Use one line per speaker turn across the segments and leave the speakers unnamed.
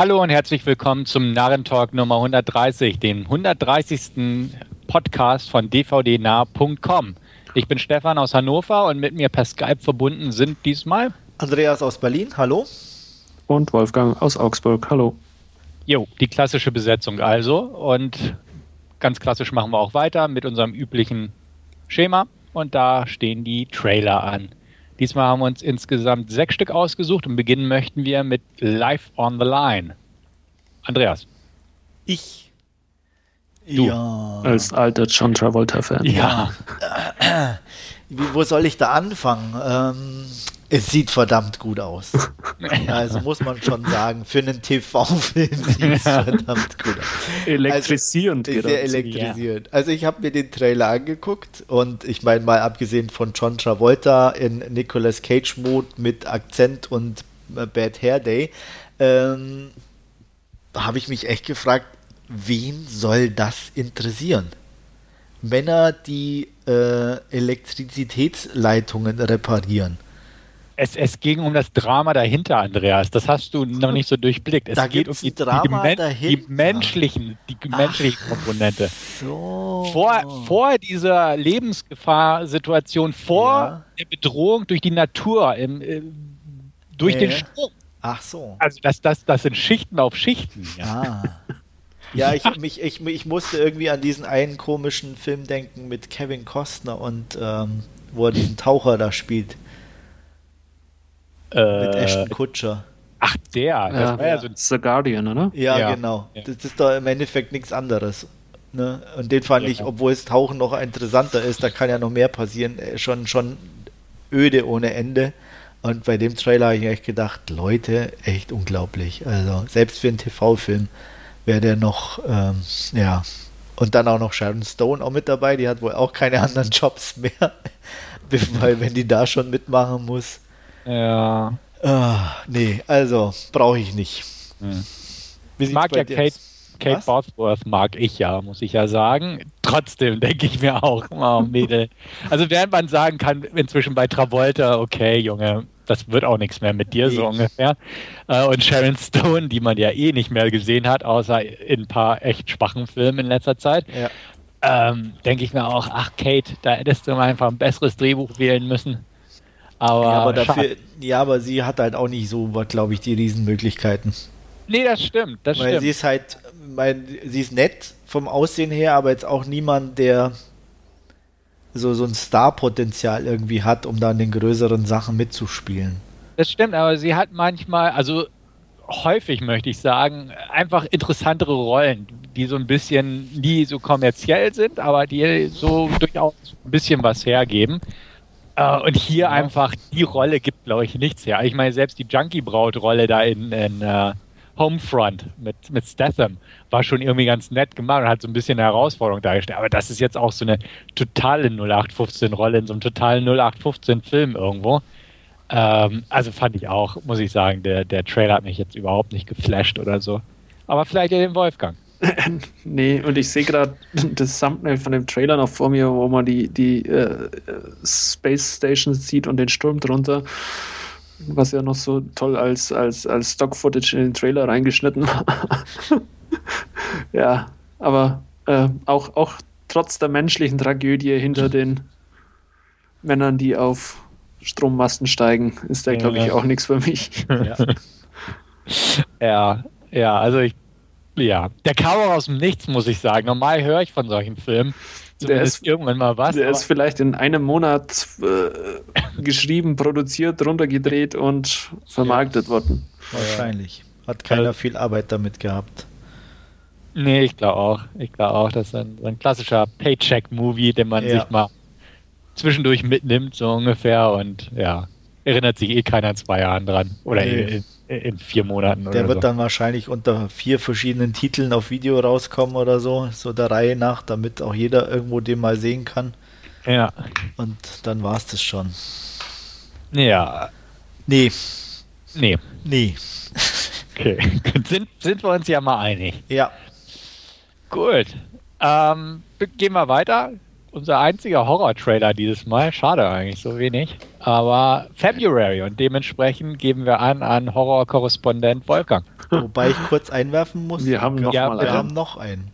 Hallo und herzlich willkommen zum Narrentalk Nummer 130, dem 130. Podcast von dvdnah.com. Ich bin Stefan aus Hannover und mit mir per Skype verbunden sind diesmal
Andreas aus Berlin, hallo.
Und Wolfgang aus Augsburg, hallo.
Jo, die klassische Besetzung also. Und ganz klassisch machen wir auch weiter mit unserem üblichen Schema. Und da stehen die Trailer an. Diesmal haben wir uns insgesamt sechs Stück ausgesucht und beginnen möchten wir mit Life on the Line. Andreas.
Ich.
Du, ja. Als alter John Travolta-Fan.
Ja.
Wie, wo soll ich da anfangen? Ähm, es sieht verdammt gut aus. Also muss man schon sagen, für einen TV-Film sieht es verdammt gut aus.
Elektrisierend.
Also, sehr elektrisierend. Ja. Also ich habe mir den Trailer angeguckt und ich meine mal abgesehen von John Travolta in Nicolas Cage-Mode mit Akzent und äh, Bad Hair Day, ähm, habe ich mich echt gefragt, wen soll das interessieren? Männer, die äh, Elektrizitätsleitungen reparieren
es, es ging um das Drama dahinter, Andreas. Das hast du noch nicht so durchblickt. Es
da geht um die, Drama die,
die, menschlichen, die menschliche Komponente. So. Vor, vor dieser Lebensgefahrsituation, vor ja. der Bedrohung durch die Natur, im, äh, durch äh. den Strom.
Ach so.
Also das, das, das sind Schichten auf Schichten.
Ja. Ah. Ja, ich, mich, ich, ich musste irgendwie an diesen einen komischen Film denken mit Kevin Costner und ähm, wo er diesen Taucher da spielt. Äh, Mit Ashton Kutscher.
Ach, der.
Das ja, war ja so The Guardian, oder?
Ja, ja. genau. Ja. Das ist doch im Endeffekt nichts anderes. Ne? Und den fand ich, obwohl es Tauchen noch interessanter ist, da kann ja noch mehr passieren, äh, schon, schon öde ohne Ende. Und bei dem Trailer habe ich echt gedacht, Leute, echt unglaublich. Also selbst für einen TV-Film wäre der noch, ähm, ja. Und dann auch noch Sharon Stone auch mit dabei, die hat wohl auch keine anderen Jobs mehr. Weil wenn die da schon mitmachen muss.
Ja.
Ah, nee, also brauche ich nicht.
Hm. Ich mag ja Kate, Kate Bosworth, mag ich ja, muss ich ja sagen. Trotzdem denke ich mir auch, oh Mädel. Also während man sagen kann, inzwischen bei Travolta, okay, Junge, das wird auch nichts mehr mit dir, so ungefähr. Äh, und Sharon Stone, die man ja eh nicht mehr gesehen hat, außer in ein paar echt schwachen Filmen in letzter Zeit. Ja. Ähm, denke ich mir auch, ach Kate, da hättest du mal einfach ein besseres Drehbuch wählen müssen. Aber,
ja, aber dafür, ja, aber sie hat halt auch nicht so, glaube ich, die Riesenmöglichkeiten.
Nee, das stimmt, das
Weil
stimmt.
sie ist halt, mein, sie ist nett vom Aussehen her, aber jetzt auch niemand, der so, so ein Star-Potenzial irgendwie hat, um da in den größeren Sachen mitzuspielen.
Das stimmt, aber sie hat manchmal, also häufig möchte ich sagen, einfach interessantere Rollen, die so ein bisschen nie so kommerziell sind, aber die so durchaus ein bisschen was hergeben. Uh, und hier ja. einfach die Rolle gibt, glaube ich, nichts her. Ich meine, selbst die Junkie-Braut-Rolle da in, in uh, Homefront mit, mit Statham war schon irgendwie ganz nett gemacht und hat so ein bisschen eine Herausforderung dargestellt. Aber das ist jetzt auch so eine totale 0815-Rolle in so einem totalen 0815-Film irgendwo. Ähm, also fand ich auch, muss ich sagen, der, der Trailer hat mich jetzt überhaupt nicht geflasht oder so. Aber vielleicht ja den Wolfgang.
nee, und ich sehe gerade das Thumbnail von dem Trailer noch vor mir, wo man die, die äh, Space Station sieht und den Sturm drunter. Was ja noch so toll als, als, als Stock-Footage in den Trailer reingeschnitten war. ja, aber äh, auch, auch trotz der menschlichen Tragödie hinter den Männern, die auf Strommasten steigen, ist der, glaube ich, auch nichts für mich.
Ja. ja, ja, also ich ja, der kam auch aus dem Nichts, muss ich sagen. Normal höre ich von solchen Filmen.
Der ist irgendwann mal was. Der ist vielleicht in einem Monat äh, geschrieben, produziert, runtergedreht und vermarktet ja. worden.
Wahrscheinlich. Hat keiner viel Arbeit damit gehabt.
Nee, ich glaube auch. Ich glaube auch, das ist ein, ein klassischer Paycheck-Movie, den man ja. sich mal zwischendurch mitnimmt, so ungefähr. Und ja, erinnert sich eh keiner in zwei Jahren dran. Oder nee. in, in vier Monaten.
Der wird
so.
dann wahrscheinlich unter vier verschiedenen Titeln auf Video rauskommen oder so, so der Reihe nach, damit auch jeder irgendwo den mal sehen kann.
Ja.
Und dann war es das schon.
Ja.
Nee.
Nee.
Nee.
Okay. sind, sind wir uns ja mal einig.
Ja.
Gut. Ähm, gehen wir weiter. Unser einziger Horror-Trailer dieses Mal. Schade eigentlich, so wenig. Aber February und dementsprechend geben wir an an Horror-Korrespondent Wolfgang.
Wobei ich kurz einwerfen muss.
Wir haben noch
ja,
mal
wir
einen.
haben noch einen.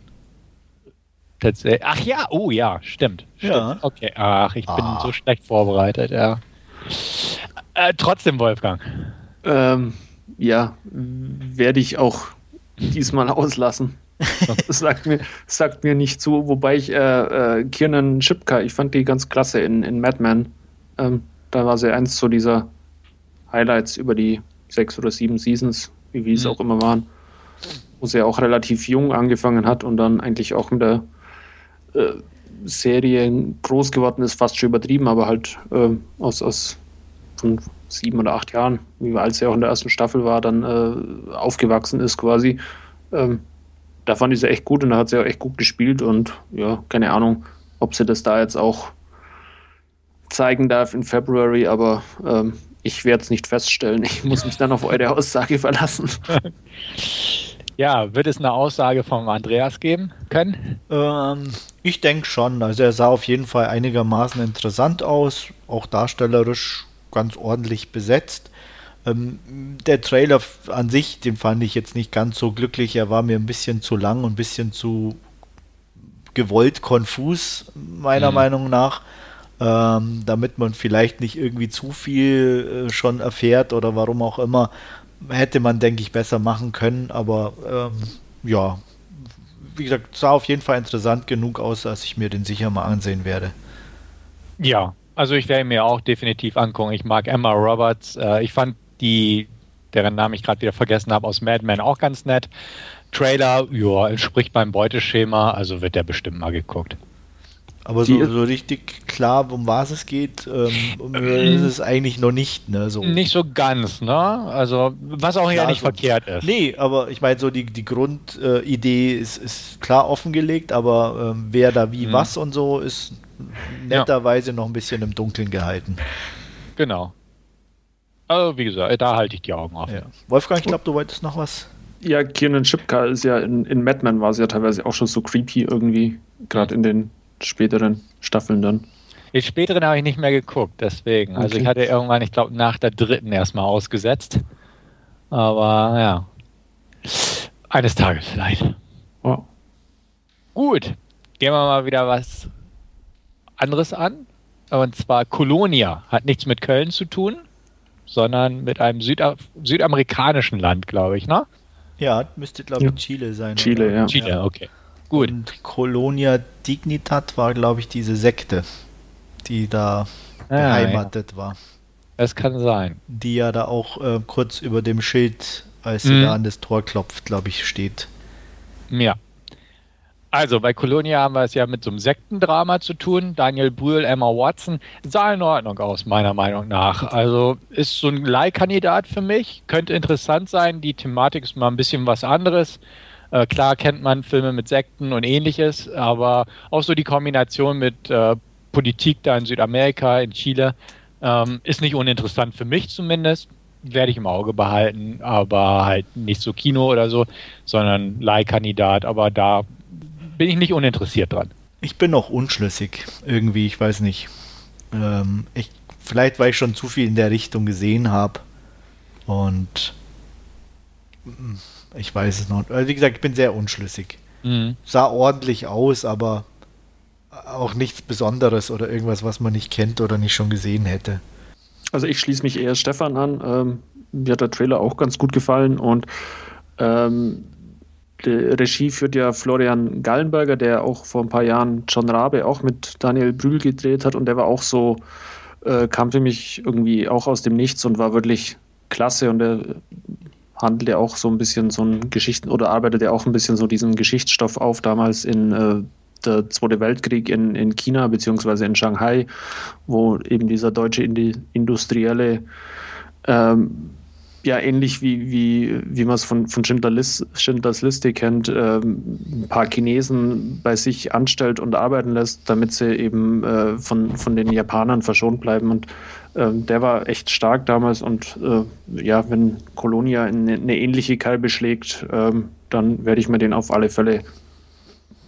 Tatsächlich. Ach ja, oh ja, stimmt. stimmt.
Ja.
Okay, ach, ich bin
Ah.
so schlecht vorbereitet, ja. Äh, trotzdem, Wolfgang.
Ähm, ja, werde ich auch diesmal auslassen. Das sagt mir, sagt mir nicht zu, wobei ich äh, äh, Kiernan Shipka, ich fand die ganz klasse in, in Mad Men. Ähm, da war sie eins zu dieser Highlights über die sechs oder sieben Seasons, wie, wie es
Mhm.
auch immer waren, wo sie auch relativ jung angefangen hat und dann eigentlich auch mit der äh, Serie groß geworden ist, fast schon übertrieben, aber halt äh, aus, aus von sieben oder acht Jahren, wie als sie auch in der ersten Staffel war, dann äh, aufgewachsen ist quasi. Ähm, da fand ich sie echt gut und da hat sie auch echt gut gespielt und ja, keine Ahnung, ob sie das da jetzt auch zeigen darf in February, aber ähm, ich werde es nicht feststellen. Ich muss mich dann auf eure Aussage verlassen.
Ja, wird es eine Aussage von Andreas geben können?
Ähm, ich denke schon. Also er sah auf jeden Fall einigermaßen interessant aus, auch darstellerisch ganz ordentlich besetzt. Ähm, der Trailer an sich, den fand ich jetzt nicht ganz so glücklich. Er war mir ein bisschen zu lang und ein bisschen zu gewollt konfus, meiner
Mhm.
Meinung nach. Ähm, damit man vielleicht nicht irgendwie zu viel äh, schon erfährt oder warum auch immer, hätte man, denke ich, besser machen können. Aber ähm, ja, wie gesagt, sah auf jeden Fall interessant genug aus, dass ich mir den sicher mal ansehen werde.
Ja, also ich werde mir auch definitiv angucken. Ich mag Emma Roberts. Äh, ich fand die, deren Namen ich gerade wieder vergessen habe, aus Mad Men auch ganz nett. Trailer, ja, entspricht meinem Beuteschema, also wird der bestimmt mal geguckt.
Aber so, so richtig klar, um was es geht, ähm, um, ist es eigentlich noch nicht. Ne, so.
Nicht so ganz, ne? Also, was auch ja
Klar,
nicht
so-
verkehrt ist.
Nee, aber ich meine, so die, die Grundidee äh, ist, ist klar offengelegt, aber ähm, wer da wie
Mhm.
was und so ist netterweise noch ein bisschen im Dunkeln gehalten.
Genau. Also, wie gesagt, da halte ich die Augen offen.
Ja. Wolfgang, ich glaube, du wolltest noch was.
Ja, Kiernan Shipka ist ja in, in Mad Men war sie ja teilweise auch schon so creepy irgendwie, gerade in den späteren Staffeln dann.
Den späteren habe ich nicht mehr geguckt, deswegen. Also
Okay.
ich hatte irgendwann, ich glaube, nach der dritten erstmal ausgesetzt. Aber ja. Eines Tages vielleicht.
Oh.
Gut. Gehen wir mal wieder was anderes an. Und zwar Kolonia. Hat nichts mit Köln zu tun, sondern mit einem Süda südamerikanischen Land, glaube ich, ne?
Ja, müsste, glaube ich,
Ja.
Chile sein.
Chile, ja.
Chile, okay. Gut.
Und Colonia Dignitat war, glaube ich, diese Sekte, die da
Ah, ja.
beheimatet war.
Das kann sein.
Die ja da auch äh, kurz über dem Schild, als sie
Mhm.
da an das Tor klopft, glaube ich, steht.
Ja. Also bei Colonia haben wir es ja mit so einem Sektendrama zu tun. Daniel Brühl, Emma Watson sah in Ordnung aus, meiner Meinung nach. Also ist so ein Leihkandidat für mich. Könnte interessant sein. Die Thematik ist mal ein bisschen was anderes. Äh, klar kennt man Filme mit Sekten und ähnliches, aber auch so die Kombination mit äh, Politik da in Südamerika, in Chile, ähm, ist nicht uninteressant für mich zumindest. Werde ich im Auge behalten, aber halt nicht so Kino oder so, sondern Leihkandidat. Aber da bin ich nicht uninteressiert dran.
Ich bin noch unschlüssig, irgendwie, ich weiß nicht. Ähm, ich, vielleicht, weil ich schon zu viel in der Richtung gesehen habe. Und mm, ich weiß es noch. Also wie gesagt, ich bin sehr unschlüssig.
Mhm.
Sah ordentlich aus, aber auch nichts Besonderes oder irgendwas, was man nicht kennt oder nicht schon gesehen hätte.
Also ich schließe mich eher Stefan an. Ähm, mir hat der Trailer auch ganz gut gefallen und ähm, Regie führt ja Florian Gallenberger, der auch vor ein paar Jahren John Rabe auch mit Daniel Brühl gedreht hat. Und der war auch so, äh, kam für mich irgendwie auch aus dem Nichts und war wirklich klasse. Und der handelt ja auch so ein bisschen so ein Geschichten oder arbeitet ja auch ein bisschen so diesen Geschichtsstoff auf, damals in äh, der Zweite Weltkrieg in, in China beziehungsweise in Shanghai, wo eben dieser deutsche Indi Industrielle ähm, ja ähnlich wie, wie, wie man es von, von Schindlers Liste kennt, ähm, ein paar Chinesen bei sich anstellt und arbeiten lässt, damit sie eben äh, von, von den Japanern verschont bleiben. Und ähm, der war echt stark damals und äh, ja, wenn Colonia eine, eine ähnliche Kalbe schlägt, ähm, dann werde ich mir den auf alle Fälle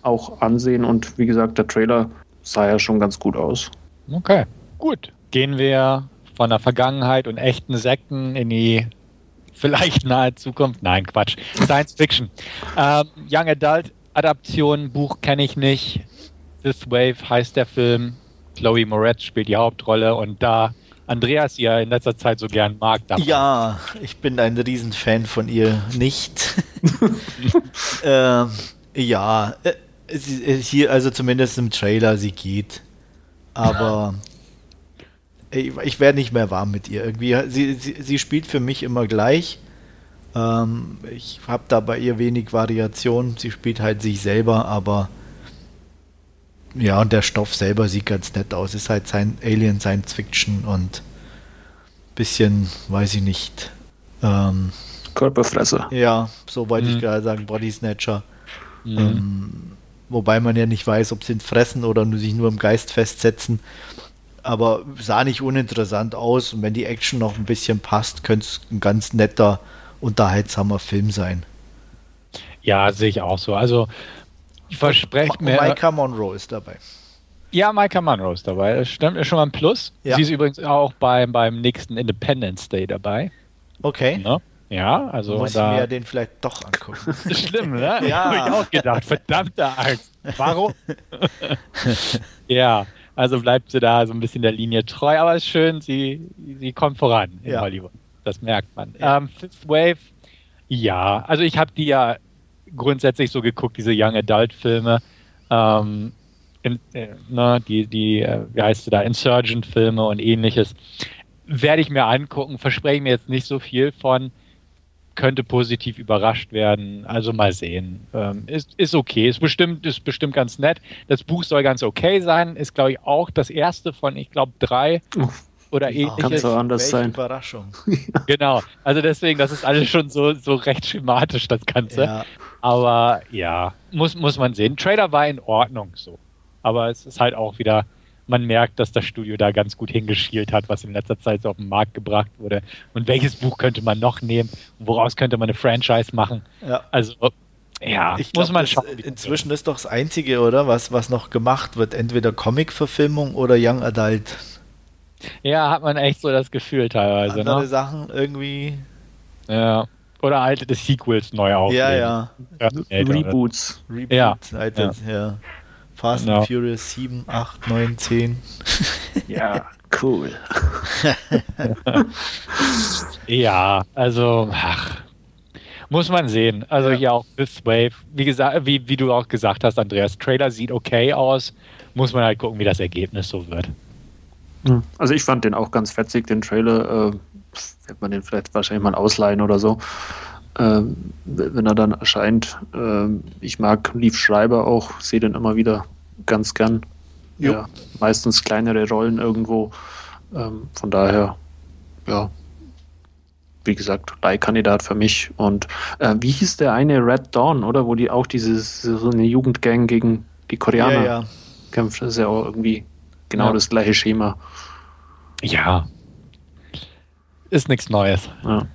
auch ansehen. Und wie gesagt, der Trailer sah ja schon ganz gut aus.
Okay, gut. Gehen wir von der Vergangenheit und echten Sekten in die vielleicht nahe Zukunft. Nein, Quatsch. Science Fiction. Ähm, Young Adult Adaption, Buch kenne ich nicht. Fifth Wave heißt der Film. Chloe Moretz spielt die Hauptrolle und da Andreas ja in letzter Zeit so gern mag.
Ja, ich bin ein Riesenfan von ihr nicht. ähm, ja, äh, sie, hier, also zumindest im Trailer, sie geht. Aber ich, werde nicht mehr warm mit ihr. Irgendwie, sie, sie, sie spielt für mich immer gleich. Ähm, ich habe da bei ihr wenig Variation. Sie spielt halt sich selber, aber ja, und der Stoff selber sieht ganz nett aus. Ist halt sein Alien Science Fiction und bisschen, weiß ich nicht. Ähm,
Körperfresser.
Ja, so wollte mhm. ich gerade sagen, Body Snatcher. Mhm. Ähm, wobei man ja nicht weiß, ob sie ihn fressen oder nur sich nur im Geist festsetzen. Aber sah nicht uninteressant aus und wenn die Action noch ein bisschen passt, könnte es ein ganz netter, unterhaltsamer Film sein.
Ja, sehe ich auch so. Also versprecht mir.
Micah Monroe ist dabei.
Ja, Micah Monroe ist dabei. Das stimmt, ist schon mal ein Plus. Ja. Sie ist übrigens auch beim, beim nächsten Independence Day dabei.
Okay.
Ja, ja also.
Muss da, ich mir den vielleicht doch angucken.
Schlimm, ne? ja. Habe ich auch gedacht. Verdammte Angst. Warum? ja, also bleibt sie da so ein bisschen der Linie treu, aber es ist schön, sie, sie kommt voran in ja. Hollywood. Das merkt man. Ja. Ähm, Fifth Wave, ja, also ich habe die ja grundsätzlich so geguckt, diese Young Adult Filme. Ähm, in, äh, ne, die, die, äh, wie heißt sie da, Insurgent-Filme und ähnliches. Werde ich mir angucken, verspreche mir jetzt nicht so viel von, könnte positiv überrascht werden. Also mal sehen. Ähm, ist, ist okay, ist bestimmt, ist bestimmt ganz nett. Das Buch soll ganz okay sein. Ist, glaube ich, auch das erste von, ich glaube, drei. oder ähnliches.
Kann so anders sein.
Überraschung.
genau. Also deswegen, das ist alles schon so, so recht schematisch, das Ganze. Ja. Aber ja, muss, muss man sehen. Trailer war in Ordnung so. Aber es ist halt auch wieder, man merkt, dass das Studio da ganz gut hingeschielt hat, was in letzter Zeit so auf den Markt gebracht wurde. Und welches Buch könnte man noch nehmen? woraus könnte man eine Franchise machen?
Ja.
Also, ja,
ich muss glaub, man schauen. Inzwischen ist doch das Einzige, oder? Was, was noch gemacht wird, entweder Comic-Verfilmung oder Young Adult.
Ja, hat man echt so das Gefühl teilweise.
Andere
ne?
Sachen irgendwie.
Ja. Oder alte Sequels neu aufnehmen.
Ja, ja.
ja Reboots.
Reboots, ja. Alte, ja. ja. Fast and Furious 7, 8, 9, 10.
Ja, cool.
ja, also, ach, muss man sehen. Also ja. hier auch Fifth Wave. Wie gesagt, wie, wie du auch gesagt hast, Andreas, Trailer sieht okay aus. Muss man halt gucken, wie das Ergebnis so wird.
Also ich fand den auch ganz fetzig, den Trailer. Äh, wird man den vielleicht wahrscheinlich mal ausleihen oder so. Äh, wenn er dann erscheint. Äh, ich mag Lief Schreiber auch, sehe den immer wieder ganz gern. Ja, meistens kleinere Rollen irgendwo. Ähm, von daher, ja, wie gesagt, Leihkandidat für mich. Und äh, wie hieß der eine Red Dawn, oder? Wo die auch diese so eine Jugendgang gegen die Koreaner ja, ja. kämpft. Das ist ja auch irgendwie genau ja. das gleiche Schema.
Ja. Ist nichts Neues.
Ja.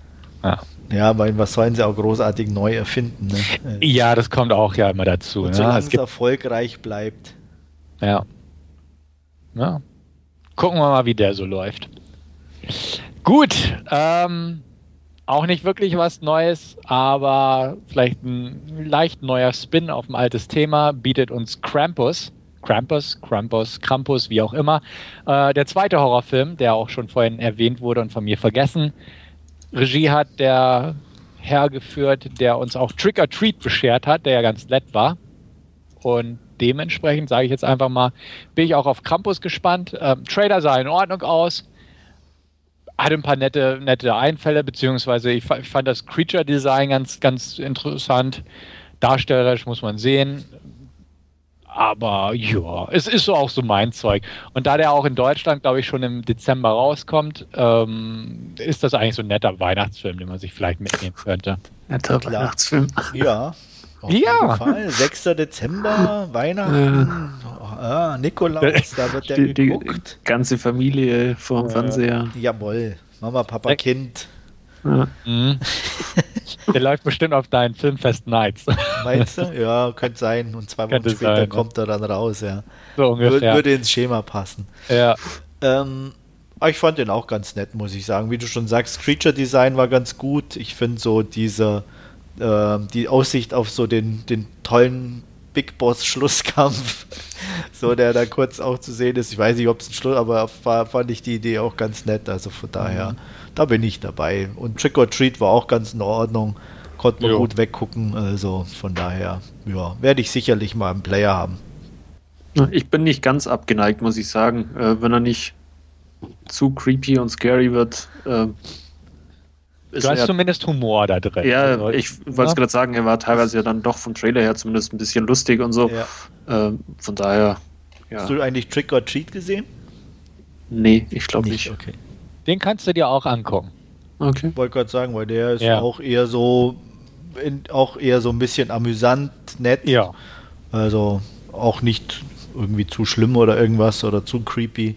ja. Ja, weil was sollen sie auch großartig neu erfinden? Ne?
Ja, das kommt auch ja immer dazu.
Und ne? solange es, es erfolgreich bleibt.
Ja. ja. Gucken wir mal, wie der so läuft. Gut. Ähm, auch nicht wirklich was Neues, aber vielleicht ein leicht neuer Spin auf ein altes Thema bietet uns Krampus. Krampus, Krampus, Krampus, wie auch immer. Äh, der zweite Horrorfilm, der auch schon vorhin erwähnt wurde und von mir vergessen. Regie hat der Herr geführt, der uns auch Trick or Treat beschert hat, der ja ganz nett war. Und dementsprechend sage ich jetzt einfach mal, bin ich auch auf Krampus gespannt. Ähm, Trailer sah in Ordnung aus. Hatte ein paar nette, nette Einfälle, beziehungsweise ich, ich fand das Creature Design ganz, ganz interessant. Darstellerisch muss man sehen. Aber ja, es ist so auch so mein Zeug. Und da der auch in Deutschland, glaube ich, schon im Dezember rauskommt, ähm, ist das eigentlich so ein netter Weihnachtsfilm, den man sich vielleicht mitnehmen könnte.
Netter Weihnachtsfilm.
Ja.
Auf ja.
Fall. 6. Dezember, Weihnachten, ja. ah, Nikolaus, da wird der die, geguckt.
Die ganze Familie vorm äh, Fernseher.
Jawohl. Mama, Papa, Kind.
Ja. Mhm. Der läuft bestimmt auf deinen Filmfest Nights.
Meinst du? Ja, könnte sein. Und zwei Wochen später
sein, ja.
kommt er dann raus, ja.
So
Würde,
ungefähr.
würde ins Schema passen.
Ja.
Ähm, aber ich fand den auch ganz nett, muss ich sagen. Wie du schon sagst, Creature Design war ganz gut. Ich finde so diese, äh, die Aussicht auf so den, den tollen Big Boss Schlusskampf, so der da kurz auch zu sehen ist. Ich weiß nicht, ob es ein Schluss, aber war, fand ich die Idee auch ganz nett. Also von daher, da bin ich dabei. Und Trick or Treat war auch ganz in Ordnung. Konnte man
Jo.
gut weggucken. Also von daher, ja, werde ich sicherlich mal einen Player haben.
Ich bin nicht ganz abgeneigt, muss ich sagen. Äh, wenn er nicht zu creepy und scary wird, äh, ist
Du hast
er,
zumindest Humor da drin.
ja,
Also,
ich wollte es
ja.
gerade sagen, er war teilweise ja dann doch vom Trailer her zumindest ein bisschen lustig und so.
Ja.
Äh, von daher, ja.
Hast du eigentlich Trick or Treat gesehen?
Nee, ich glaube nicht.
okay.
Den kannst du dir auch angucken.
Okay.
Wollte gerade sagen, weil der ist
Ja.
auch eher so, in, auch eher so ein bisschen amüsant, nett.
Ja.
Also auch nicht irgendwie zu schlimm oder irgendwas oder zu creepy.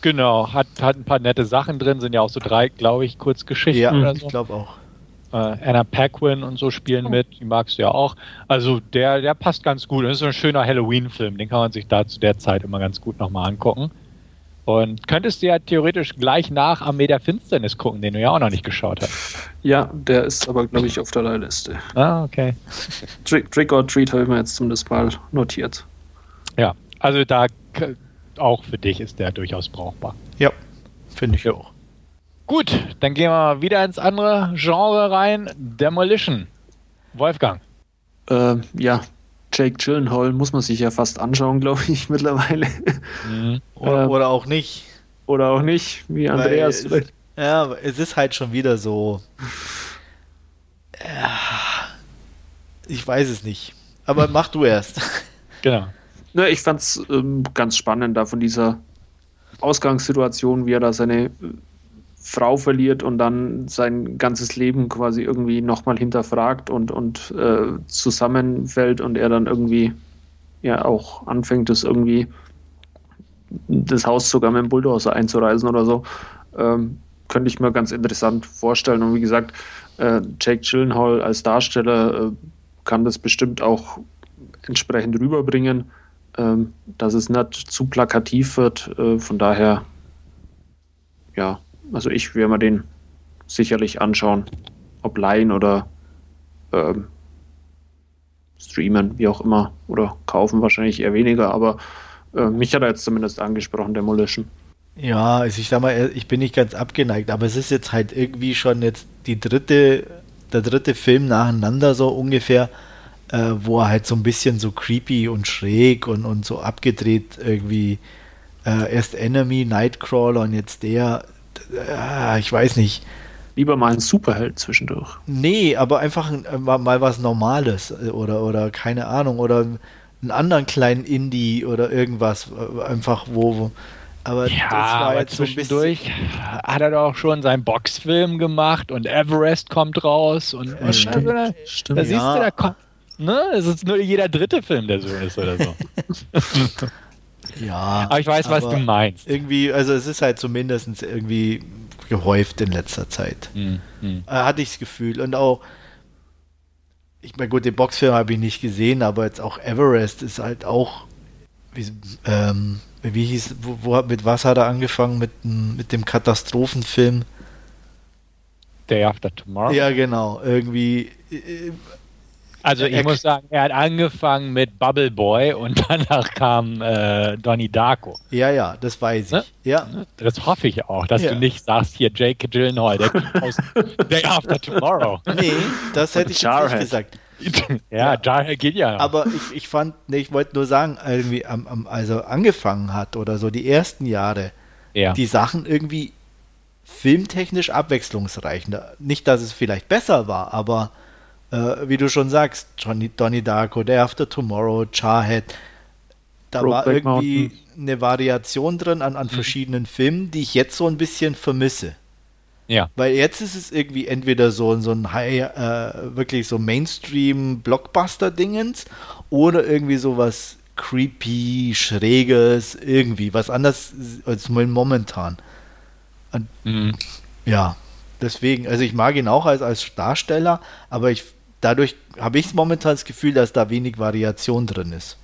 Genau, hat, hat ein paar nette Sachen drin, sind ja auch so drei, glaube ich, Kurzgeschichten
Ja,
oder
ich
so.
glaube auch.
Äh, Anna Paquin und so spielen mit, die magst du ja auch. Also der, der passt ganz gut. Das ist so ein schöner Halloween-Film, den kann man sich da zu der Zeit immer ganz gut nochmal angucken. Und könntest du ja theoretisch gleich nach Armee der Finsternis gucken, den du ja auch noch nicht geschaut hast.
Ja, der ist aber, glaube ich, auf der Liste.
Ah, okay.
Trick, Trick or Treat habe ich mir jetzt zumindest mal notiert.
Ja, also da auch für dich ist der durchaus brauchbar.
Ja, finde ich
Ja.
auch.
Gut, dann gehen wir wieder ins andere Genre rein. Demolition. Wolfgang.
Äh, ja, Jake Gyllenhaal muss man sich ja fast anschauen, glaube ich, mittlerweile.
Mhm.
Oder,
Ähm,
oder auch nicht.
Oder auch nicht, wie Andreas.
Es, ja, aber es ist halt schon wieder so. Ich weiß es nicht. Aber mach du erst.
Genau.
Ne, ich fand es ähm, ganz spannend, da von dieser Ausgangssituation, wie er da seine äh, Frau verliert und dann sein ganzes Leben quasi irgendwie nochmal hinterfragt und, und äh, zusammenfällt und er dann irgendwie ja auch anfängt, das irgendwie das Haus sogar mit dem Bulldozer einzureisen oder so. Ähm, könnte ich mir ganz interessant vorstellen. Und wie gesagt, äh, Jake Gyllenhaal als Darsteller äh, kann das bestimmt auch entsprechend rüberbringen, ähm, dass es nicht zu plakativ wird. Äh, von daher, ja, also ich werde mir den sicherlich anschauen, ob leihen oder ähm, streamen, wie auch immer, oder kaufen wahrscheinlich eher weniger, aber äh, mich hat er jetzt zumindest angesprochen, Demolition.
Ja, also ich sag mal, ich bin nicht ganz abgeneigt, aber es ist jetzt halt irgendwie schon jetzt die dritte, der dritte Film nacheinander so ungefähr, äh, wo er halt so ein bisschen so creepy und schräg und, und so abgedreht irgendwie äh, erst Enemy, Nightcrawler und jetzt der, äh, ich weiß nicht.
Lieber mal ein Superheld zwischendurch.
Nee, aber einfach ein- äh, mal, mal was Normales äh, oder, oder keine Ahnung oder einen anderen kleinen Indie oder irgendwas, äh, einfach wo, wo aber
Ja, aber zwischendurch hat er doch schon seinen Boxfilm gemacht und Everest kommt raus und
Ja, stimmt.
also, da,
Stimmt.
da siehst
Ja.
du, da kommt, ne, es ist nur jeder dritte Film, der so ist oder so.
Ja,
Aber ich weiß, was du meinst.
Irgendwie, also es ist halt zumindest irgendwie gehäuft in letzter Zeit.
Hm, hm.
Äh, hatte ich das Gefühl. Und auch, ich meine, gut, den Boxfilm habe ich nicht gesehen, aber jetzt auch Everest ist halt auch, wie, ähm, wie hieß, wo, wo, mit was hat er angefangen? Mit, dem- mit dem Katastrophenfilm?
Day After Tomorrow.
Ja, genau. Irgendwie, äh,
Also ich
Er-
muss sagen, er hat angefangen mit Bubble Boy und danach kam äh, Donnie Darko.
ja, ja, das weiß ich.
Ne?
Ja,
Das hoffe ich auch, dass
Ja.
du nicht sagst, hier Jake Gyllenhaal, der Typ aus Day After Tomorrow.
nee, das hätte ich jetzt nicht gesagt.
ja,
Ja.
Jarhead geht ja noch.
Aber ich, ich fand, nee, ich wollte nur sagen, irgendwie am, am, also angefangen hat oder so die ersten Jahre,
ja.
die Sachen irgendwie filmtechnisch abwechslungsreich. Ne, Nicht, dass es vielleicht besser war, aber äh, wie du schon sagst, Johnny, Donnie Darko, Day After Tomorrow, Charhead, da war
Brokeback
irgendwie
Mountain.
eine Variation drin an, an verschiedenen Filmen, die ich jetzt so ein bisschen vermisse.
ja.
Weil jetzt ist es irgendwie entweder so, so ein High, äh, wirklich so Mainstream-Blockbuster-Dingens oder irgendwie sowas creepy, schräges, irgendwie, was anders als momentan.
Mhm.
Ja, deswegen, also ich mag ihn auch als, als Darsteller, aber ich, dadurch habe ich momentan das Gefühl, dass da wenig Variation drin ist.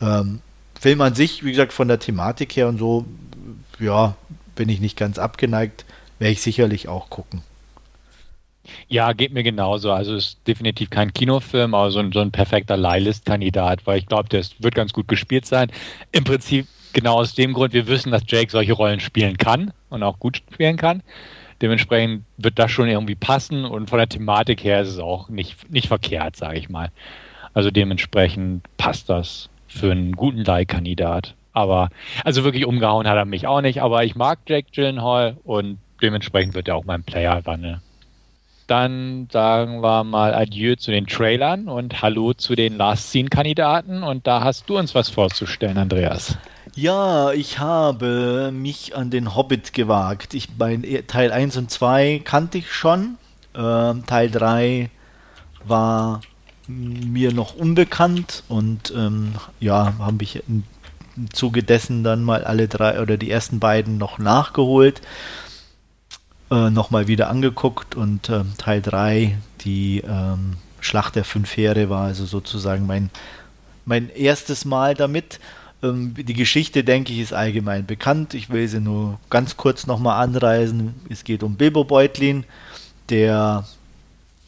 Ähm, Film an sich, wie gesagt, von der Thematik her und so, ja, bin ich nicht ganz abgeneigt, werde ich sicherlich auch gucken.
Ja, geht mir genauso. Also ist definitiv kein Kinofilm, aber so ein, so ein perfekter Leihlist-Kandidat, weil ich glaube, der wird ganz gut gespielt sein. Im Prinzip genau aus dem Grund, wir wissen, dass Jake solche Rollen spielen kann und auch gut spielen kann. Dementsprechend wird das schon irgendwie passen und von der Thematik her ist es auch nicht, nicht verkehrt, sage ich mal. Also dementsprechend passt das für einen guten Leihkandidat. Aber, also wirklich umgehauen hat er mich auch nicht, aber ich mag Jake Gyllenhaal und dementsprechend wird er auch mein Player dann. Dann sagen wir mal Adieu zu den Trailern und Hallo zu den Last Scene-Kandidaten. Und da hast du uns was vorzustellen, Andreas.
Ja, ich habe mich an den Hobbit gewagt. Ich bei Teil 1 und 2 kannte ich schon. Ähm, Teil 3 war mir noch unbekannt und ähm, ja, habe ich im Zuge dessen dann mal alle drei oder die ersten beiden noch nachgeholt, äh, nochmal wieder angeguckt und äh, Teil 3, die ähm, Schlacht der fünf Heere, war also sozusagen mein, mein erstes Mal damit. Ähm, die Geschichte, denke ich, ist allgemein bekannt. Ich will sie nur ganz kurz nochmal anreisen. Es geht um Bilbo Beutlin, der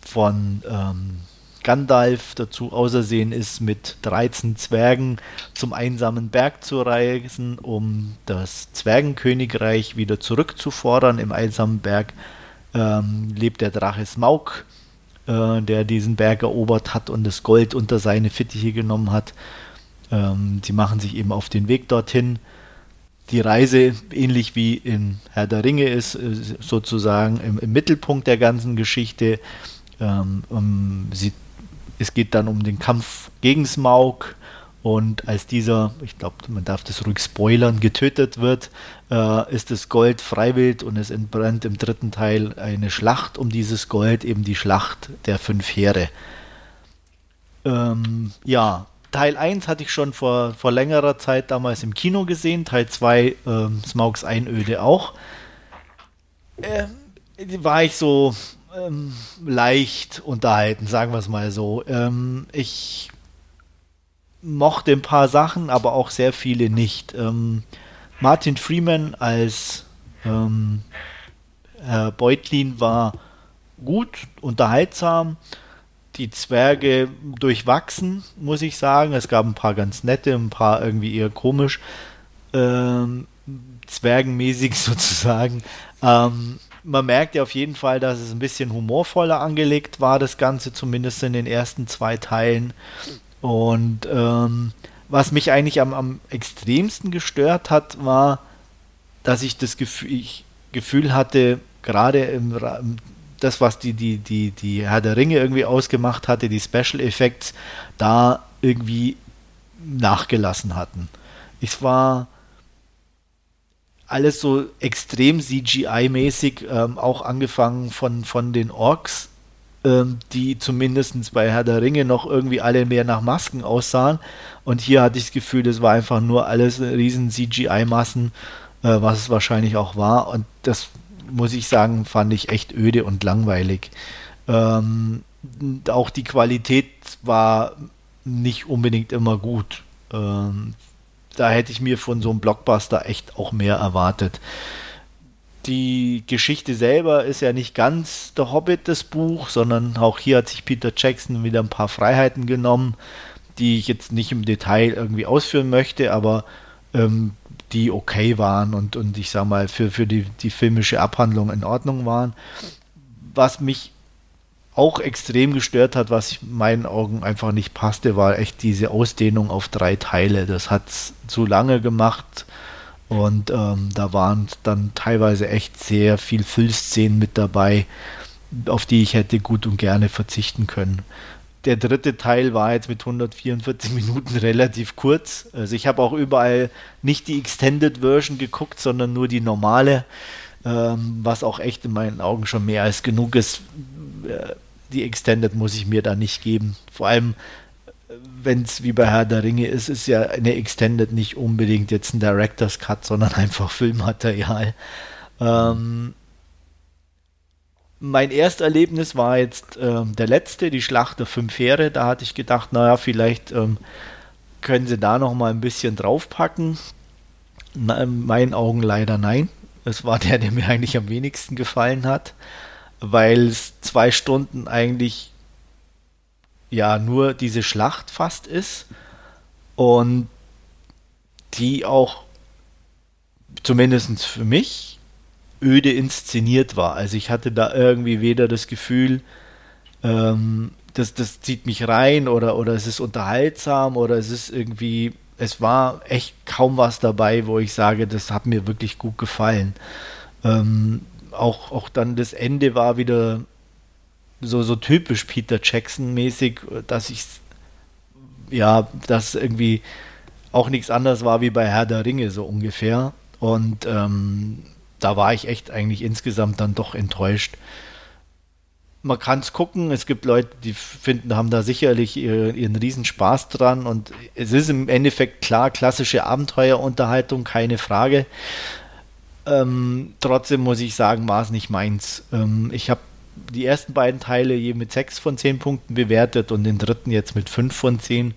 von ähm, Gandalf dazu ausersehen ist, mit 13 Zwergen zum einsamen Berg zu reisen, um das Zwergenkönigreich wieder zurückzufordern. Im einsamen Berg ähm, lebt der Drache Smaug, äh, der diesen Berg erobert hat und das Gold unter seine Fittiche genommen hat. Ähm, sie machen sich eben auf den Weg dorthin. Die Reise, ähnlich wie in Herr der Ringe, ist äh, sozusagen im, im, Mittelpunkt der ganzen Geschichte. Ähm, um, sie, es geht dann um den Kampf gegen Smaug. Und als dieser, ich glaube, man darf das ruhig spoilern, getötet wird, äh, ist das Gold freiwillig und es entbrennt im dritten Teil eine Schlacht um dieses Gold, eben die Schlacht der fünf Heere. Ähm, ja, Teil 1 hatte ich schon vor, vor längerer Zeit damals im Kino gesehen, Teil 2 ähm, Smaugs Einöde auch. Ähm, war ich so ähm, leicht unterhalten, sagen wir es mal so. Ähm, ich mochte ein paar Sachen, aber auch sehr viele nicht. Ähm, Martin Freeman als ähm, Herr Beutlin war gut, unterhaltsam die Zwerge durchwachsen, muss ich sagen. Es gab ein paar ganz nette, ein paar irgendwie eher komisch, ähm, zwergenmäßig sozusagen. Ähm, man merkt ja auf jeden Fall, dass es ein bisschen humorvoller angelegt war, das Ganze, zumindest in den ersten zwei Teilen. Und ähm, was mich eigentlich am, am extremsten gestört hat, war, dass ich das Gefühl, ich Gefühl hatte, gerade im, das, was die, die, die, die Herr der Ringe irgendwie ausgemacht hatte, die Special Effects, da irgendwie nachgelassen hatten. Es war alles so extrem CGI-mäßig, ähm, auch angefangen von, von den Orks, ähm, die zumindest bei Herr der Ringe noch irgendwie alle mehr nach Masken aussahen. Und hier hatte ich das Gefühl, das war einfach nur alles riesen CGI-Massen, äh, was es wahrscheinlich auch war. Und das muss ich sagen, fand ich echt öde und langweilig. Ähm, auch die Qualität war nicht unbedingt immer gut. Ähm, da hätte ich mir von so einem Blockbuster echt auch mehr erwartet. Die Geschichte selber ist ja nicht ganz der Hobbit, das Buch, sondern auch hier hat sich Peter Jackson wieder ein paar Freiheiten genommen, die ich jetzt nicht im Detail irgendwie ausführen möchte, aber ähm, die okay waren und, und ich sag mal für, für die, die filmische Abhandlung in Ordnung waren. Was mich auch extrem gestört hat, was in meinen Augen einfach nicht passte, war echt diese Ausdehnung auf drei Teile. Das hat es zu lange gemacht und ähm, da waren dann teilweise echt sehr viel Füllszenen mit dabei, auf die ich hätte gut und gerne verzichten können der dritte Teil war jetzt mit 144 Minuten relativ kurz. Also ich habe auch überall nicht die Extended Version geguckt, sondern nur die normale, ähm, was auch echt in meinen Augen schon mehr als genug ist. Äh, die Extended muss ich mir da nicht geben. Vor allem, äh, wenn es wie bei Herr der Ringe ist, ist ja eine Extended nicht unbedingt jetzt ein Director's Cut, sondern einfach Filmmaterial. Ähm, mein Ersterlebnis war jetzt ähm, der letzte, die Schlacht der fünf Heere. Da hatte ich gedacht, naja, vielleicht ähm, können sie da noch mal ein bisschen draufpacken. Na, in meinen Augen leider nein. Es war der, der mir eigentlich am wenigsten gefallen hat, weil es zwei Stunden eigentlich ja nur diese Schlacht fast ist und die auch zumindest für mich öde inszeniert war. Also ich hatte da irgendwie weder das Gefühl, ähm, das, das zieht mich rein oder, oder es ist unterhaltsam oder es ist irgendwie, es war echt kaum was dabei, wo ich sage, das hat mir wirklich gut gefallen. Ähm, auch, auch dann das Ende war wieder so, so typisch Peter Jackson-mäßig, dass ich ja, dass irgendwie auch nichts anderes war wie bei Herr der Ringe, so ungefähr. Und ähm, da war ich echt eigentlich insgesamt dann doch enttäuscht. Man kann es gucken, es gibt Leute, die finden, haben da sicherlich ihren, ihren Riesenspaß dran und es ist im Endeffekt klar, klassische Abenteuerunterhaltung, keine Frage. Ähm, trotzdem muss ich sagen, war es nicht meins. Ähm, ich habe die ersten beiden Teile je mit 6 von 10 Punkten bewertet und den dritten jetzt mit 5 von 10.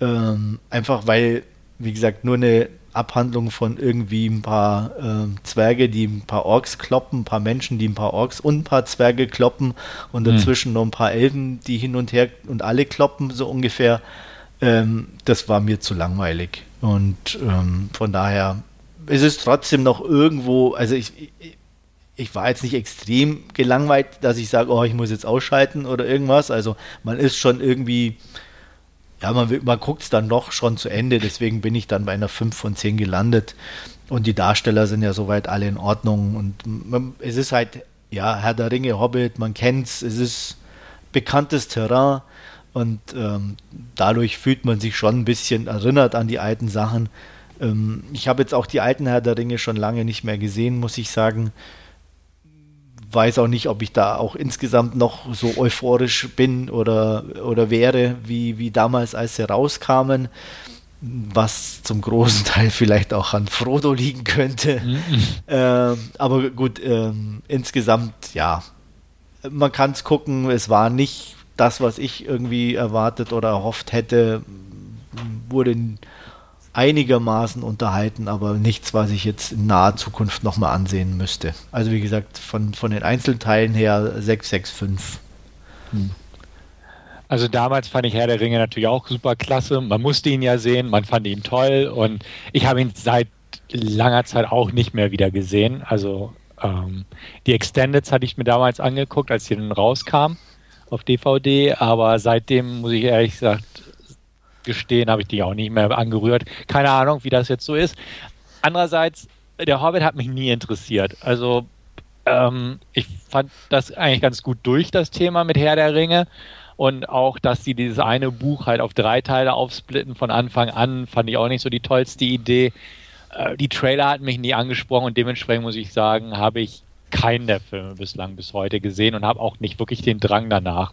Ähm, einfach weil, wie gesagt, nur eine Abhandlung von irgendwie ein paar äh, Zwerge, die ein paar Orks kloppen, ein paar Menschen, die ein paar Orks und ein paar Zwerge kloppen und hm. dazwischen hm. noch ein paar Elben, die hin und her und alle kloppen, so ungefähr. Ähm, das war mir zu langweilig. Und ähm, von daher ist es trotzdem noch irgendwo, also ich, ich, ich war jetzt nicht extrem gelangweilt, dass ich sage, oh, ich muss jetzt ausschalten oder irgendwas. Also man ist schon irgendwie ja, man, man guckt es dann noch schon zu Ende, deswegen bin ich dann bei einer 5 von 10 gelandet. Und die Darsteller sind ja soweit alle in Ordnung. Und man, es ist halt, ja, Herr der Ringe, Hobbit, man kennt's, es ist bekanntes Terrain. Und ähm, dadurch fühlt man sich schon ein bisschen erinnert an die alten Sachen. Ähm, ich habe jetzt auch die alten Herr der Ringe schon lange nicht mehr gesehen, muss ich sagen weiß auch nicht, ob ich da auch insgesamt noch so euphorisch bin oder, oder wäre, wie, wie damals, als sie rauskamen. Was zum großen Teil vielleicht auch an Frodo liegen könnte. Mhm. Ähm, aber gut, ähm, insgesamt, ja, man kann es gucken. Es war nicht das, was ich irgendwie erwartet oder erhofft hätte. Wurde einigermaßen unterhalten, aber nichts, was ich jetzt in naher Zukunft nochmal ansehen müsste. Also wie gesagt, von, von den Einzelteilen her 665. Hm.
Also damals fand ich Herr der Ringe natürlich auch super klasse. Man musste ihn ja sehen, man fand ihn toll und ich habe ihn seit langer Zeit auch nicht mehr wieder gesehen. Also ähm, die Extendeds hatte ich mir damals angeguckt, als sie dann rauskam auf DVD, aber seitdem muss ich ehrlich gesagt gestehen, habe ich die auch nicht mehr angerührt. Keine Ahnung, wie das jetzt so ist. Andererseits, der Hobbit hat mich nie interessiert. Also ähm, ich fand das eigentlich ganz gut durch, das Thema mit Herr der Ringe. Und auch, dass sie dieses eine Buch halt auf drei Teile aufsplitten von Anfang an, fand ich auch nicht so die tollste Idee. Äh, die Trailer hatten mich nie angesprochen und dementsprechend muss ich sagen, habe ich keinen der Filme bislang bis heute gesehen und habe auch nicht wirklich den Drang danach.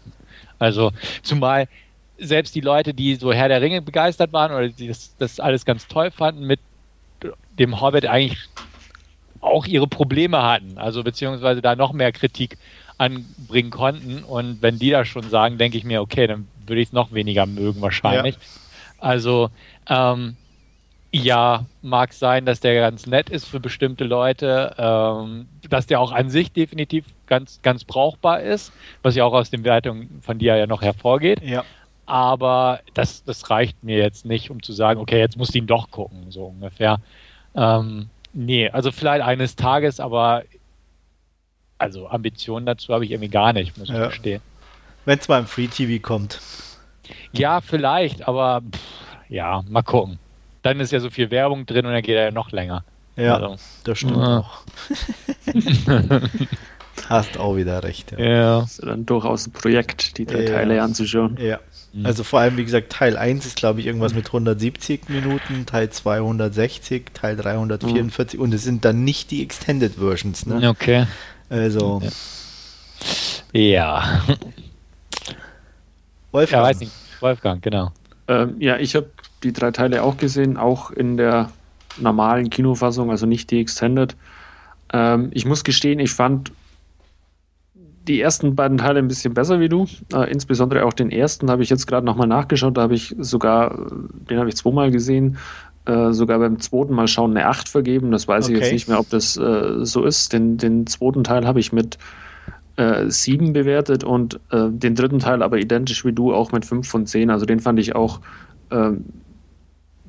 Also zumal selbst die Leute, die so Herr der Ringe begeistert waren oder die das, das alles ganz toll fanden, mit dem Hobbit eigentlich auch ihre Probleme hatten, also beziehungsweise da noch mehr Kritik anbringen konnten. Und wenn die das schon sagen, denke ich mir, okay, dann würde ich es noch weniger mögen wahrscheinlich. Ja. Also ähm, ja, mag sein, dass der ganz nett ist für bestimmte Leute, ähm, dass der auch an sich definitiv ganz, ganz brauchbar ist, was ja auch aus den Wertungen von dir ja noch hervorgeht. Ja aber das, das reicht mir jetzt nicht, um zu sagen, okay, jetzt musst du ihn doch gucken, so ungefähr. Ähm, nee, also vielleicht eines Tages, aber also Ambitionen dazu habe ich irgendwie gar nicht, muss ich ja. gestehen.
Wenn es mal im Free TV kommt.
Ja, vielleicht, aber pff, ja, mal gucken. Dann ist ja so viel Werbung drin und dann geht er ja noch länger.
Ja, also. das stimmt ja. auch. Hast auch wieder recht.
Ja. ja. Das ist dann durchaus ein Projekt, die drei ja. Teile anzuschauen.
Ja. Mhm. Also vor allem, wie gesagt, Teil 1 ist, glaube ich, irgendwas mit 170 Minuten, Teil 260, Teil 344 mhm. und es sind dann nicht die Extended Versions. Ne?
Okay.
Also.
Ja. Wolfgang. Ja, weiß nicht. Wolfgang, genau.
Ähm, ja, ich habe die drei Teile auch gesehen, auch in der normalen Kinofassung, also nicht die Extended. Ähm, ich muss gestehen, ich fand die ersten beiden Teile ein bisschen besser wie du. Äh, insbesondere auch den ersten habe ich jetzt gerade nochmal nachgeschaut. Da habe ich sogar, den habe ich zweimal gesehen, äh, sogar beim zweiten Mal schauen eine 8 vergeben. Das weiß okay. ich jetzt nicht mehr, ob das äh, so ist. Den, den zweiten Teil habe ich mit äh, 7 bewertet und äh, den dritten Teil aber identisch wie du auch mit 5 von 10. Also den fand ich auch ähm,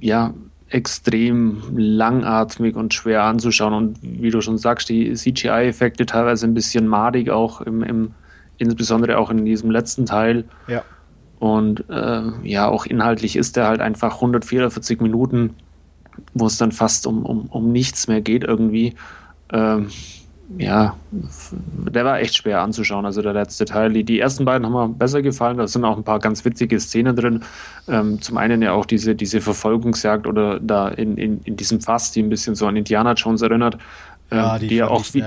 ja, extrem langatmig und schwer anzuschauen. Und wie du schon sagst, die CGI-Effekte teilweise ein bisschen madig, auch im, im, insbesondere auch in diesem letzten Teil.
Ja.
Und äh, ja, auch inhaltlich ist der halt einfach 144 Minuten, wo es dann fast um, um, um nichts mehr geht irgendwie. Ähm, ja, der war echt schwer anzuschauen. Also der letzte Teil. Die, die ersten beiden haben mir besser gefallen. Da sind auch ein paar ganz witzige Szenen drin. Ähm, zum einen ja auch diese, diese Verfolgungsjagd oder da in, in, in diesem Fass, die ein bisschen so an Indiana Jones erinnert.
Ähm, ja, die,
die ja auch, die,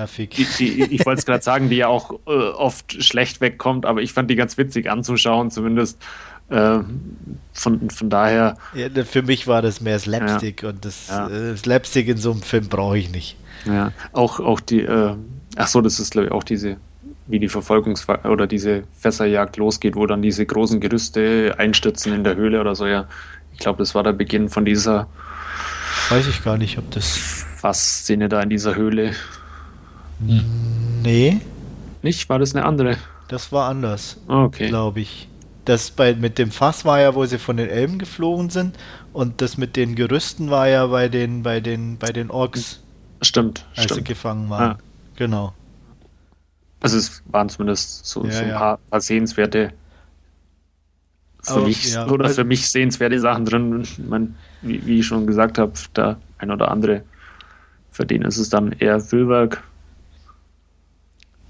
die, ich wollte es gerade sagen, die ja auch äh, oft schlecht wegkommt, aber ich fand die ganz witzig anzuschauen, zumindest. Äh, von, von daher.
Ja, für mich war das mehr Slapstick ja, und das ja. äh, Slapstick in so einem Film brauche ich nicht.
Ja, auch, auch die, äh, ach so, das ist glaube ich auch diese, wie die Verfolgungs- oder diese Fässerjagd losgeht, wo dann diese großen Gerüste einstürzen in der Höhle oder so, ja. Ich glaube, das war der Beginn von dieser.
Weiß ich gar nicht, ob das.
Fassszene da in dieser Höhle.
Nee.
Nicht? War das eine andere?
Das war anders.
Okay.
Glaube ich. Das bei, mit dem Fass war ja, wo sie von den Elben geflogen sind. Und das mit den Gerüsten war ja bei den, bei den, bei den Orks.
Stimmt.
Als
stimmt.
sie gefangen waren. Ja. Genau.
Also es waren zumindest so, ja, so ein ja. paar, paar, sehenswerte für Aber, mich oder für mich sehenswerte Sachen drin. Man, wie, wie, ich schon gesagt habe, da ein oder andere, für den ist es dann eher Füllwerk.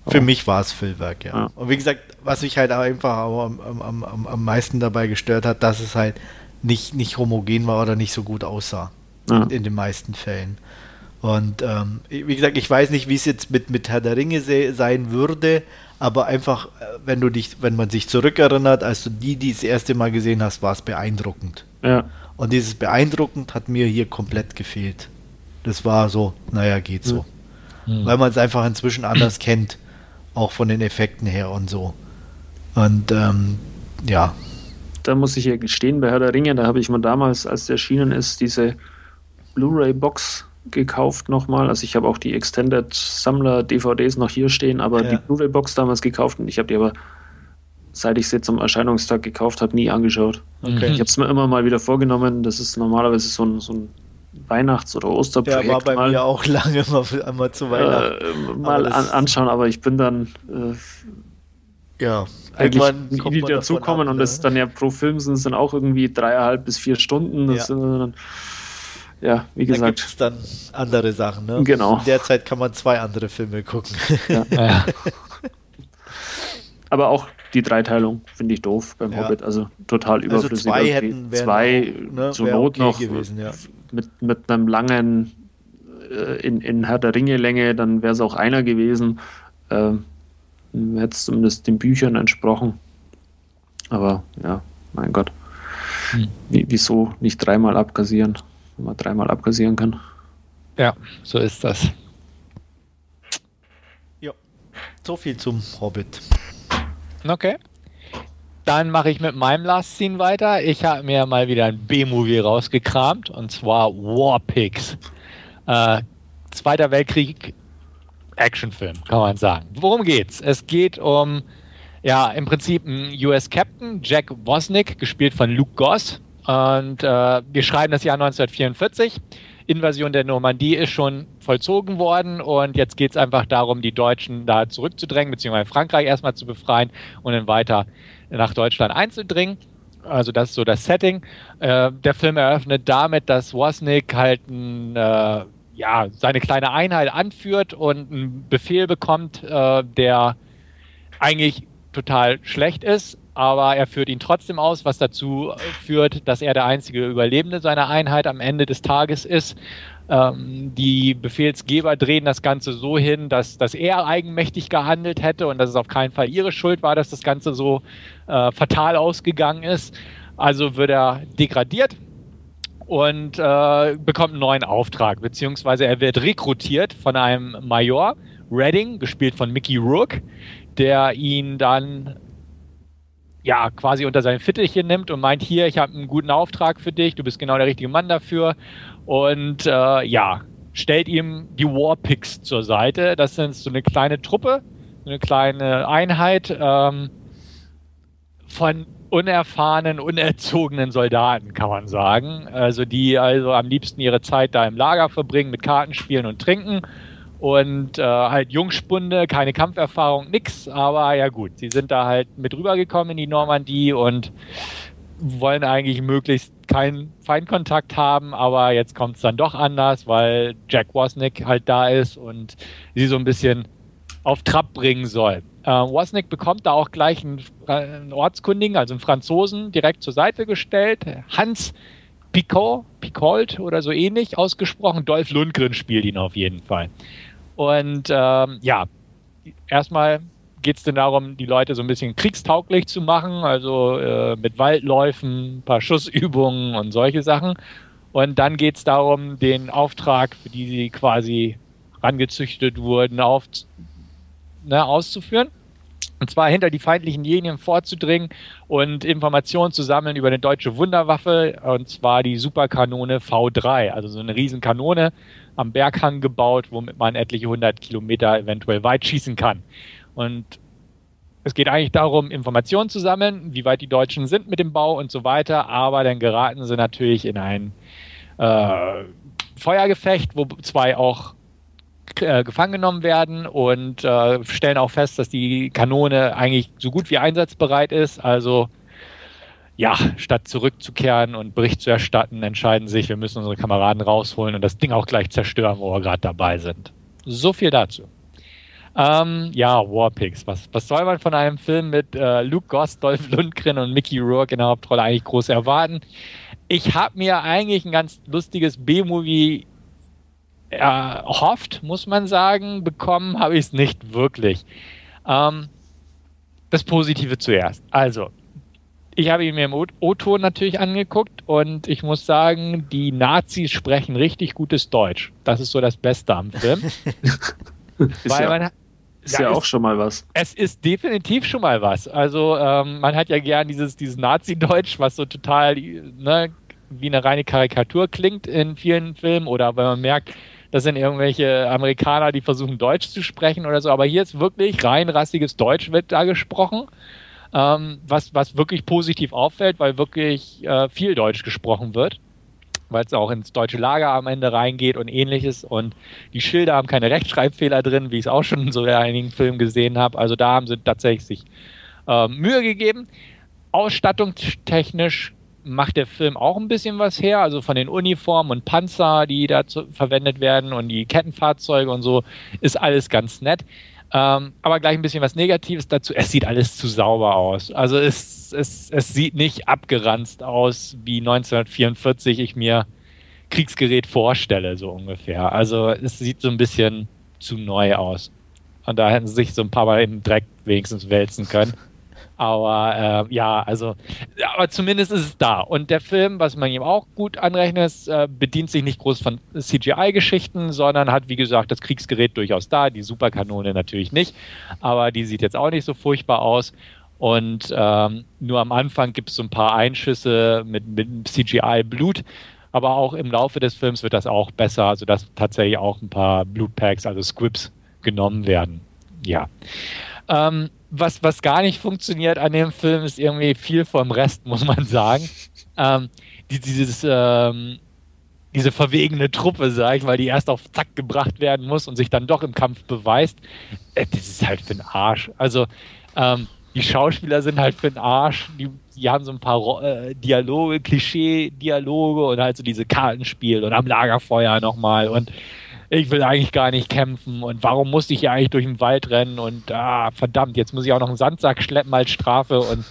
Für mich war es Füllwerk, ja. Und wie gesagt, was mich halt einfach am, am, am, am meisten dabei gestört hat, dass es halt nicht, nicht homogen war oder nicht so gut aussah. In den meisten Fällen. Und ähm, wie gesagt, ich weiß nicht, wie es jetzt mit, mit Herr der Ringe se sein würde, aber einfach, äh, wenn du dich, wenn man sich zurückerinnert, als du die, die das erste Mal gesehen hast, war es beeindruckend.
Ja.
Und dieses beeindruckend hat mir hier komplett gefehlt. Das war so, naja, geht so. Mhm. Weil man es einfach inzwischen anders kennt, auch von den Effekten her und so. Und ähm, ja.
Da muss ich ja gestehen, bei Herr der Ringe, da habe ich mal damals, als der erschienen ist, diese Blu-ray-Box gekauft nochmal. Also ich habe auch die Extended Sammler DVDs noch hier stehen, aber ja. die Blu-ray-Box damals gekauft und ich habe die aber, seit ich sie zum Erscheinungstag gekauft habe, nie angeschaut. Okay. Ich habe es mir immer mal wieder vorgenommen. Das ist normalerweise so ein, so ein Weihnachts- oder Osterprojekt.
Ja, war bei mal, mir auch lange mal, einmal zu Weihnachten.
Äh, mal an, anschauen, aber ich bin dann
äh, ja,
eigentlich nie dazukommen und das ist dann ja pro Film sind es dann auch irgendwie dreieinhalb bis vier Stunden. Das ja. sind dann ja, wie gesagt. Da gibt
es dann andere Sachen, ne?
Genau.
In der Zeit kann man zwei andere Filme gucken.
Ja. ja. Aber auch die Dreiteilung finde ich doof beim ja. Hobbit, also total überflüssig.
Also zwei hätten
zwei ne, zur Not okay noch gewesen, ja. mit, mit einem langen äh, in, in Herr der Ringe Länge, dann wäre es auch einer gewesen. Ähm, Hätte es zumindest den Büchern entsprochen. Aber ja, mein Gott. Hm. Wieso nicht dreimal abkassieren? Wenn man dreimal abkassieren kann.
Ja, so ist das.
Ja, so viel zum Hobbit.
Okay. Dann mache ich mit meinem Last Scene weiter. Ich habe mir mal wieder ein B-Movie rausgekramt und zwar War Pigs. Äh, Zweiter Weltkrieg Actionfilm, kann man sagen. Worum geht's? Es geht um ja, im Prinzip einen US Captain, Jack Wozniak, gespielt von Luke Goss, und äh, wir schreiben das Jahr 1944. Invasion der Normandie ist schon vollzogen worden und jetzt geht es einfach darum, die Deutschen da zurückzudrängen, beziehungsweise Frankreich erstmal zu befreien und dann weiter nach Deutschland einzudringen. Also das ist so das Setting. Äh, der Film eröffnet damit, dass Wozniak halt ein, äh, ja, seine kleine Einheit anführt und einen Befehl bekommt, äh, der eigentlich total schlecht ist, aber er führt ihn trotzdem aus, was dazu führt, dass er der einzige Überlebende seiner Einheit am Ende des Tages ist. Ähm, die Befehlsgeber drehen das Ganze so hin, dass, dass er eigenmächtig gehandelt hätte und dass es auf keinen Fall ihre Schuld war, dass das Ganze so äh, fatal ausgegangen ist. Also wird er degradiert und äh, bekommt einen neuen Auftrag, beziehungsweise er wird rekrutiert von einem Major, Redding, gespielt von Mickey Rourke, der ihn dann ja quasi unter sein Fittelchen nimmt und meint, hier, ich habe einen guten Auftrag für dich, du bist genau der richtige Mann dafür. Und äh, ja, stellt ihm die Warpix zur Seite. Das sind so eine kleine Truppe, eine kleine Einheit ähm, von unerfahrenen, unerzogenen Soldaten, kann man sagen. Also die also am liebsten ihre Zeit da im Lager verbringen mit Kartenspielen und Trinken. Und äh, halt Jungspunde, keine Kampferfahrung, nix. Aber ja gut, sie sind da halt mit rübergekommen in die Normandie und wollen eigentlich möglichst keinen Feindkontakt haben, aber jetzt kommt es dann doch anders, weil Jack Wozniak halt da ist und sie so ein bisschen auf Trab bringen soll. Äh, Wozniak bekommt da auch gleich einen, einen, Ortskundigen, also einen Franzosen, direkt zur Seite gestellt. Hans Picot, Picolt oder so ähnlich ausgesprochen. Dolph Lundgren spielt ihn auf jeden Fall. Und ähm, ja, erstmal geht es denn darum, die Leute so ein bisschen kriegstauglich zu machen, also äh, mit Waldläufen, ein paar Schussübungen und solche Sachen. Und dann geht es darum, den Auftrag, für die sie quasi rangezüchtet wurden, auf, ne, auszuführen. Und zwar hinter die feindlichen Linien vorzudringen und Informationen zu sammeln über eine deutsche Wunderwaffe, und zwar die Superkanone V3, also so eine Riesenkanone am Berghang gebaut, womit man etliche hundert Kilometer eventuell weit schießen kann. Und es geht eigentlich darum, Informationen zu sammeln, wie weit die Deutschen sind mit dem Bau und so weiter, aber dann geraten sie natürlich in ein äh, Feuergefecht, wo zwei auch äh, gefangen genommen werden und äh, stellen auch fest, dass die Kanone eigentlich so gut wie einsatzbereit ist. Also ja, statt zurückzukehren und Bericht zu erstatten, entscheiden sich, wir müssen unsere Kameraden rausholen und das Ding auch gleich zerstören, wo wir gerade dabei sind. So viel dazu. Ähm, ja, Warpigs. Was, was soll man von einem Film mit äh, Luke Goss, Dolph Lundgren und Mickey Rourke in der Hauptrolle eigentlich groß erwarten? Ich habe mir eigentlich ein ganz lustiges B-Movie erhofft, muss man sagen. Bekommen habe ich es nicht wirklich. Ähm, das Positive zuerst. Also, ich habe ihn mir im O-Ton natürlich angeguckt und ich muss sagen, die Nazis sprechen richtig gutes Deutsch. Das ist so das Beste am Film.
Weil ja. man, ist ja, ja auch schon mal was.
Es ist definitiv schon mal was. Also ähm, man hat ja gern dieses, dieses Nazi-Deutsch, was so total ne, wie eine reine Karikatur klingt in vielen Filmen oder wenn man merkt, das sind irgendwelche Amerikaner, die versuchen Deutsch zu sprechen oder so. Aber hier ist wirklich rein rassiges Deutsch wird da gesprochen, ähm, was, was wirklich positiv auffällt, weil wirklich äh, viel Deutsch gesprochen wird weil es auch ins deutsche Lager am Ende reingeht und ähnliches. Und die Schilder haben keine Rechtschreibfehler drin, wie ich es auch schon in so einigen Filmen gesehen habe. Also da haben sie tatsächlich sich äh, Mühe gegeben. Ausstattungstechnisch macht der Film auch ein bisschen was her. Also von den Uniformen und Panzer, die da verwendet werden und die Kettenfahrzeuge und so, ist alles ganz nett. Ähm, aber gleich ein bisschen was Negatives dazu. Es sieht alles zu sauber aus. Also es, es, es sieht nicht abgeranzt aus, wie 1944 ich mir Kriegsgerät vorstelle, so ungefähr. Also es sieht so ein bisschen zu neu aus. Und da hätten sie sich so ein paar Mal im Dreck wenigstens wälzen können. Aber äh, ja, also, aber zumindest ist es da. Und der Film, was man ihm auch gut anrechnet, ist, äh, bedient sich nicht groß von CGI-Geschichten, sondern hat, wie gesagt, das Kriegsgerät durchaus da, die Superkanone natürlich nicht, aber die sieht jetzt auch nicht so furchtbar aus. Und ähm, nur am Anfang gibt es so ein paar Einschüsse mit, mit CGI-Blut. Aber auch im Laufe des Films wird das auch besser, sodass tatsächlich auch ein paar Blutpacks, also Squibs, genommen werden. Ja. Ähm, was, was gar nicht funktioniert an dem Film, ist irgendwie viel vom Rest, muss man sagen. Ähm, die, dieses, ähm, diese verwegene Truppe, sag ich, weil die erst auf Zack gebracht werden muss und sich dann doch im Kampf beweist, äh, das ist halt für den Arsch. Also, ähm, die Schauspieler sind halt für den Arsch, die, die haben so ein paar äh, Dialoge, Klischee-Dialoge und halt so diese Kartenspiel und am Lagerfeuer nochmal und ich will eigentlich gar nicht kämpfen und warum musste ich hier eigentlich durch den Wald rennen und ah, verdammt, jetzt muss ich auch noch einen Sandsack schleppen als Strafe und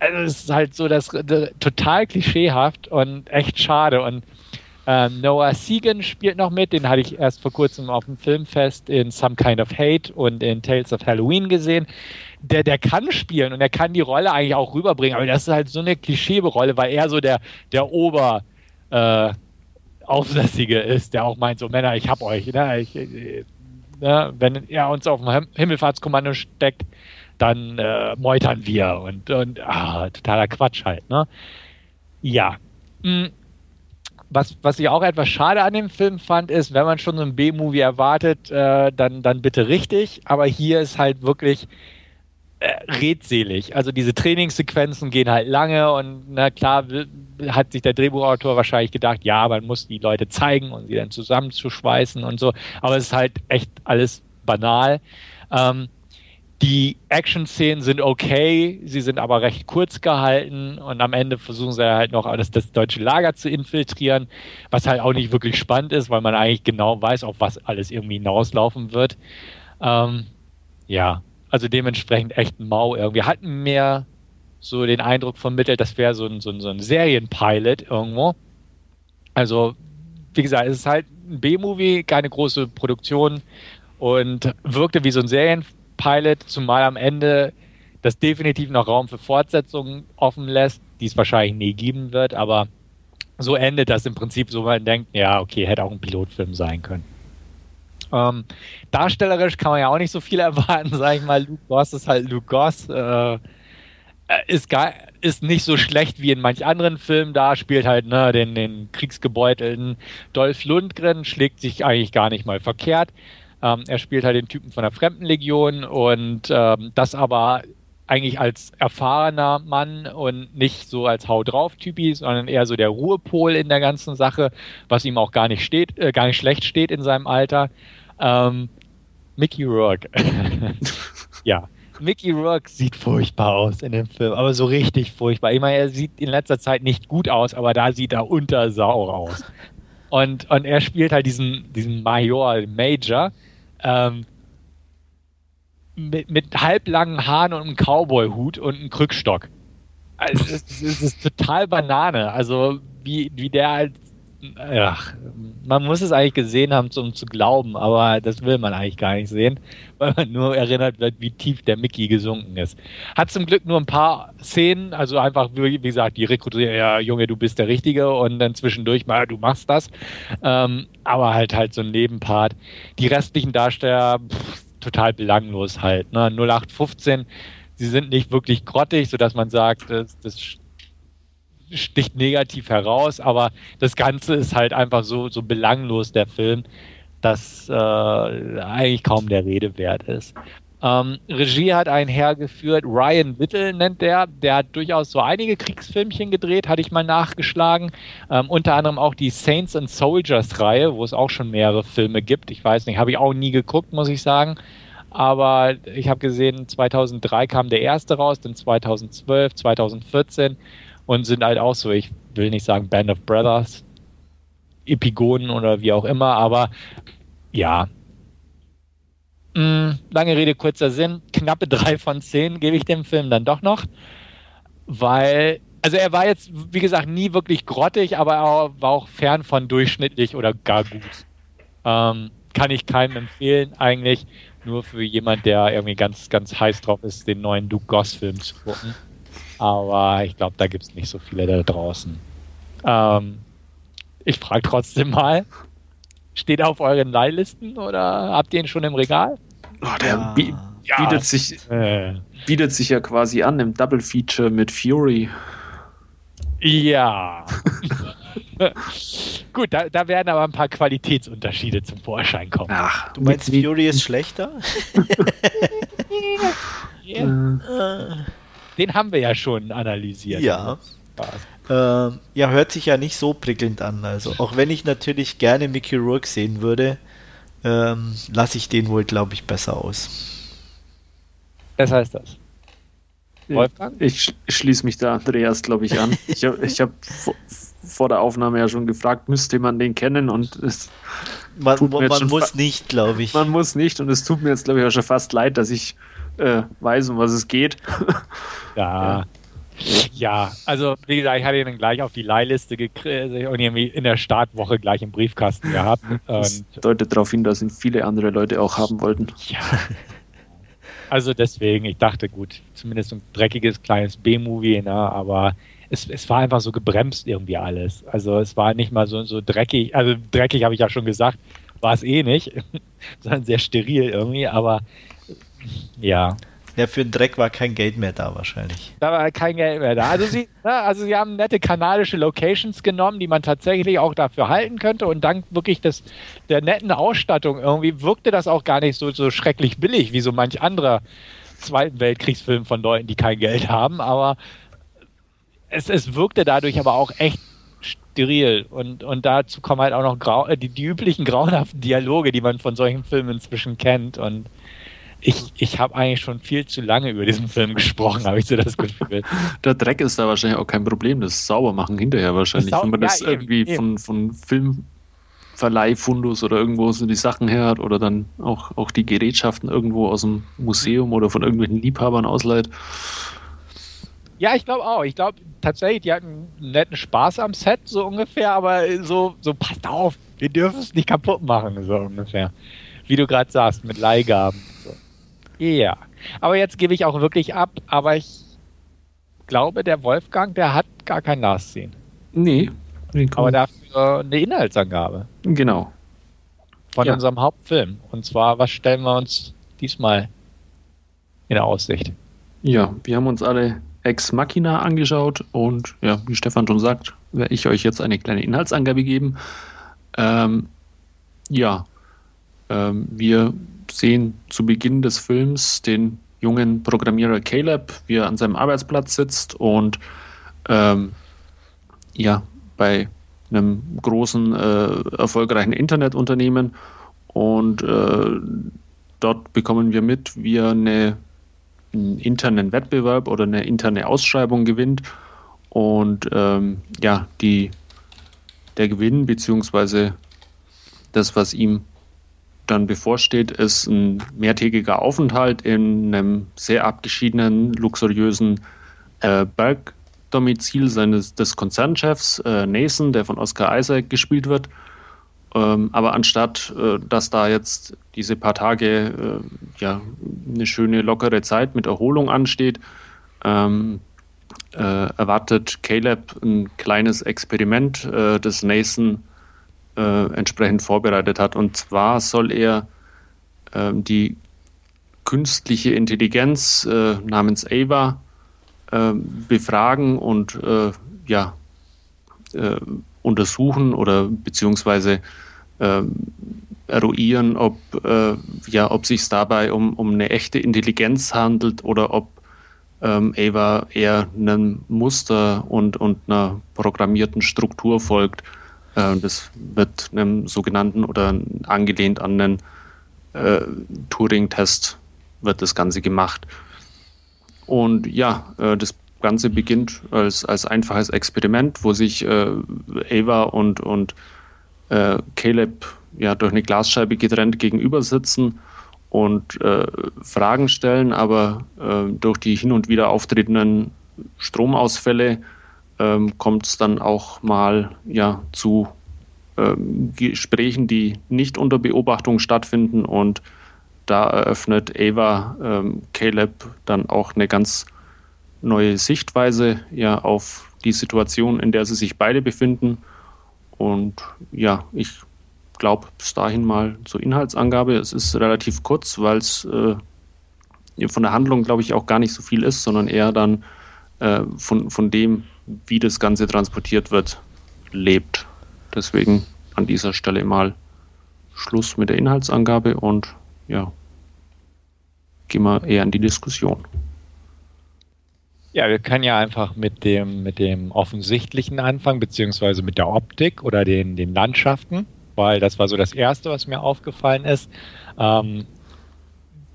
also es ist halt so das, das total klischeehaft und echt schade und ähm, Noah Segan spielt noch mit, den hatte ich erst vor kurzem auf dem Filmfest in Some Kind of Hate und in Tales of Halloween gesehen. Der, der kann spielen und er kann die Rolle eigentlich auch rüberbringen, aber das ist halt so eine Klischeerolle, weil er so der, der Ober, äh, Aufsässige ist, der auch meint, so Männer, ich hab euch. Ne? Ich, äh, ne? Wenn er uns auf dem Himmelfahrtskommando steckt, dann äh, meutern wir und, und ah, totaler Quatsch halt, ne? Ja. Hm. Was, was ich auch etwas schade an dem Film fand, ist, wenn man schon so einen B-Movie erwartet, äh, dann, dann bitte richtig. Aber hier ist halt wirklich redselig. Also diese Trainingssequenzen gehen halt lange und na klar hat sich der Drehbuchautor wahrscheinlich gedacht, ja, man muss die Leute zeigen und sie dann zusammenzuschweißen und so. Aber es ist halt echt alles banal. Ähm, die Action-Szenen sind okay, sie sind aber recht kurz gehalten und am Ende versuchen sie halt noch das, das, deutsche Lager zu infiltrieren, was halt auch nicht wirklich spannend ist, weil man eigentlich genau weiß, auf was alles irgendwie hinauslaufen wird. Ähm, ja, also dementsprechend echt mau irgendwie. Hatten mehr so den Eindruck vermittelt, das wäre so ein, so, ein, so ein Serienpilot irgendwo. Also, wie gesagt, es ist halt ein B-Movie, keine große Produktion und wirkte wie so ein Serienpilot Pilot, zumal am Ende das definitiv noch Raum für Fortsetzungen offen lässt, die es wahrscheinlich nie geben wird, aber so endet das im Prinzip so, man denkt, ja, okay, hätte auch ein Pilotfilm sein können. Ähm, darstellerisch kann man ja auch nicht so viel erwarten, sag ich mal. Luke Goss ist halt Luke Goss. Äh, ist, gar, ist nicht so schlecht wie in manch anderen Filmen da, spielt halt ne, den, den kriegsgebeutelten Dolph Lundgren, schlägt sich eigentlich gar nicht mal verkehrt. Ähm, er spielt halt den Typen von der Fremdenlegion und ähm, das aber eigentlich als erfahrener Mann und nicht so als Hau drauf Typi, sondern eher so der Ruhepol in der ganzen Sache, was ihm auch gar nicht steht, äh, gar nicht schlecht steht in seinem Alter. Ähm, Mickey Rourke. ja. Mickey Rourke sieht furchtbar aus in dem Film, aber so richtig furchtbar. Ich meine, er sieht in letzter Zeit nicht gut aus, aber da sieht er unter Sau aus. Und, und er spielt halt diesen, diesen Major, Major, ähm, mit, mit halblangen Haaren und einem Cowboy-Hut und einem Krückstock. Also, es, es ist total Banane. Also, wie, wie der halt ach, man muss es eigentlich gesehen haben, um zu glauben, aber das will man eigentlich gar nicht sehen, weil man nur erinnert wird, wie tief der Mickey gesunken ist. Hat zum Glück nur ein paar Szenen, also einfach, wie gesagt, die rekrutieren, ja, Junge, du bist der Richtige und dann zwischendurch mal, du machst das. Ähm, aber halt halt so ein Nebenpart. Die restlichen Darsteller, pff, total belanglos halt. Ne? 0815, sie sind nicht wirklich grottig, sodass man sagt, das, das sticht negativ heraus, aber das Ganze ist halt einfach so, so belanglos, der Film, dass äh, eigentlich kaum der Rede wert ist. Ähm, Regie hat einen hergeführt, Ryan Whittle nennt der, der hat durchaus so einige Kriegsfilmchen gedreht, hatte ich mal nachgeschlagen. Ähm, unter anderem auch die Saints and Soldiers Reihe, wo es auch schon mehrere Filme gibt. Ich weiß nicht, habe ich auch nie geguckt, muss ich sagen. Aber ich habe gesehen, 2003 kam der erste raus, dann 2012, 2014 und sind halt auch so, ich will nicht sagen Band of Brothers, Epigonen oder wie auch immer, aber ja. Mh, mm, lange Rede, kurzer Sinn. Knappe drei von zehn gebe ich dem Film dann doch noch, weil, also er war jetzt, wie gesagt, nie wirklich grottig, aber er war auch fern von durchschnittlich oder gar gut. Ähm, kann ich keinem empfehlen, eigentlich. Nur für jemand, der irgendwie ganz, ganz heiß drauf ist, den neuen Duke Goss-Film zu gucken. Aber ich glaube, da gibt es nicht so viele da draußen. Ähm, ich frage trotzdem mal, steht er auf euren Leihlisten oder habt ihr ihn schon im Regal?
Oh, der ja. bi bietet, ja. sich, äh. bietet sich ja quasi an im Double Feature mit Fury.
Ja. Gut, da, da, werden aber ein paar Qualitätsunterschiede zum Vorschein kommen.
Ach, du meinst Fury ist schlechter?
yeah. Den haben wir ja schon analysiert.
Ja. Äh, ja, hört sich ja nicht so prickelnd an. Also, auch wenn ich natürlich gerne Mickey Rourke sehen würde, ähm, lasse ich den wohl, glaube ich, besser aus.
Was heißt das?
Wolfgang? Ich schließe mich da Andreas, glaube ich, an. Ich habe ich hab vor der Aufnahme ja schon gefragt, müsste man den kennen und es
man, man muss nicht, glaube ich.
Man muss nicht und es tut mir jetzt, glaube ich, auch schon fast leid, dass ich äh, weiß, um was es geht.
ja. Ja, also wie gesagt, ich hatte ihn dann gleich auf die Leihliste gekriegt und irgendwie in der Startwoche gleich im Briefkasten gehabt.
Das deutet darauf hin, dass ihn viele andere Leute auch haben wollten.
Ja. Also deswegen, ich dachte, gut, zumindest ein dreckiges kleines B-Movie, ne, aber es, es war einfach so gebremst irgendwie alles. Also es war nicht mal so, so dreckig, also dreckig habe ich ja schon gesagt, war es eh nicht, sondern sehr steril irgendwie, aber ja.
Ja, für den Dreck war kein Geld mehr da wahrscheinlich.
Da war kein Geld mehr da. Also sie, na, also sie haben nette kanadische Locations genommen, die man tatsächlich auch dafür halten könnte. Und dank wirklich des, der netten Ausstattung irgendwie wirkte das auch gar nicht so, so schrecklich billig wie so manch anderer Zweiten Weltkriegsfilm von Leuten, die kein Geld haben. Aber es, es wirkte dadurch aber auch echt steril. Und, und dazu kommen halt auch noch grau, die, die üblichen grauenhaften Dialoge, die man von solchen Filmen inzwischen kennt. Und ich, ich habe eigentlich schon viel zu lange über diesen Film gesprochen, habe ich so das Gefühl.
Der Dreck ist da wahrscheinlich auch kein Problem, das Saubermachen hinterher wahrscheinlich,
Sau
wenn man
ja,
das
eben,
irgendwie
eben.
von, von Filmverleihfundus oder irgendwo so die Sachen her hat oder dann auch, auch die Gerätschaften irgendwo aus dem Museum oder von irgendwelchen Liebhabern ausleiht.
Ja, ich glaube auch. Ich glaube tatsächlich, die hatten einen netten Spaß am Set, so ungefähr, aber so, so passt auf, wir dürfen es nicht kaputt machen, so ungefähr. Wie du gerade sagst, mit Leihgaben. Ja. Aber jetzt gebe ich auch wirklich ab, aber ich glaube, der Wolfgang, der hat gar kein Nachsehen.
Nee.
Aber dafür eine Inhaltsangabe
genau.
von
Ja.
unserem Hauptfilm. Und zwar, was stellen wir uns diesmal in Aussicht?
Ja, wir haben uns alle Ex Machina angeschaut und ja, wie Stefan schon sagt, werde ich euch jetzt eine kleine Inhaltsangabe geben. Ähm, ja, ähm, wir sehen zu Beginn des Films den jungen Programmierer Caleb, wie er an seinem Arbeitsplatz sitzt und ähm, ja, bei einem großen, äh, erfolgreichen Internetunternehmen und äh, dort bekommen wir mit, wie er eine einen internen Wettbewerb oder eine interne Ausschreibung gewinnt und ähm, ja, die, der Gewinn beziehungsweise das, was ihm dann bevorsteht, ist ein mehrtägiger Aufenthalt in einem sehr abgeschiedenen, luxuriösen äh, Bergdomizil seines des Konzernchefs äh, Nathan, der von Oscar Isaac gespielt wird. Ähm, aber anstatt, äh, dass da jetzt diese paar Tage äh, ja, eine schöne, lockere Zeit mit Erholung ansteht, ähm, äh, erwartet Caleb ein kleines Experiment, äh, das Nathan äh, entsprechend vorbereitet hat. Und zwar soll er ähm, die künstliche Intelligenz äh, namens Ava äh, befragen und äh, ja, äh, untersuchen oder beziehungsweise ähm, eruieren, ob, äh, ja, ob sich dabei um, um eine echte Intelligenz handelt oder ob ähm, Ava eher einem Muster und, und einer programmierten Struktur folgt. Äh, das wird einem sogenannten oder angelehnt an einen äh, Turing-Test wird das Ganze gemacht. Und ja, äh, das Ganze beginnt als, als einfaches Experiment, wo sich äh, und, und äh, Caleb ja durch eine Glasscheibe getrennt gegenüber sitzen und äh, Fragen stellen, aber äh, durch die hin und wieder auftretenden Stromausfälle ähm, kommt es dann auch mal ja, zu ähm, Gesprächen, die nicht unter Beobachtung stattfinden und da eröffnet Ava ähm, Caleb dann auch eine ganz neue Sichtweise ja auf die Situation, in der sie sich beide befinden. Und ja, ich glaube bis dahin mal zur Inhaltsangabe. Es ist relativ kurz, weil es äh, von der Handlung, glaube ich, auch gar nicht so viel ist, sondern eher dann äh, von, von dem, wie das Ganze transportiert wird, lebt. Deswegen an dieser Stelle mal Schluss mit der Inhaltsangabe und ja, gehen wir eher in die Diskussion.
Ja, wir können ja einfach mit dem, mit dem Offensichtlichen anfangen, beziehungsweise mit der Optik oder den, den Landschaften, weil das war so das Erste, was mir aufgefallen ist. Ähm,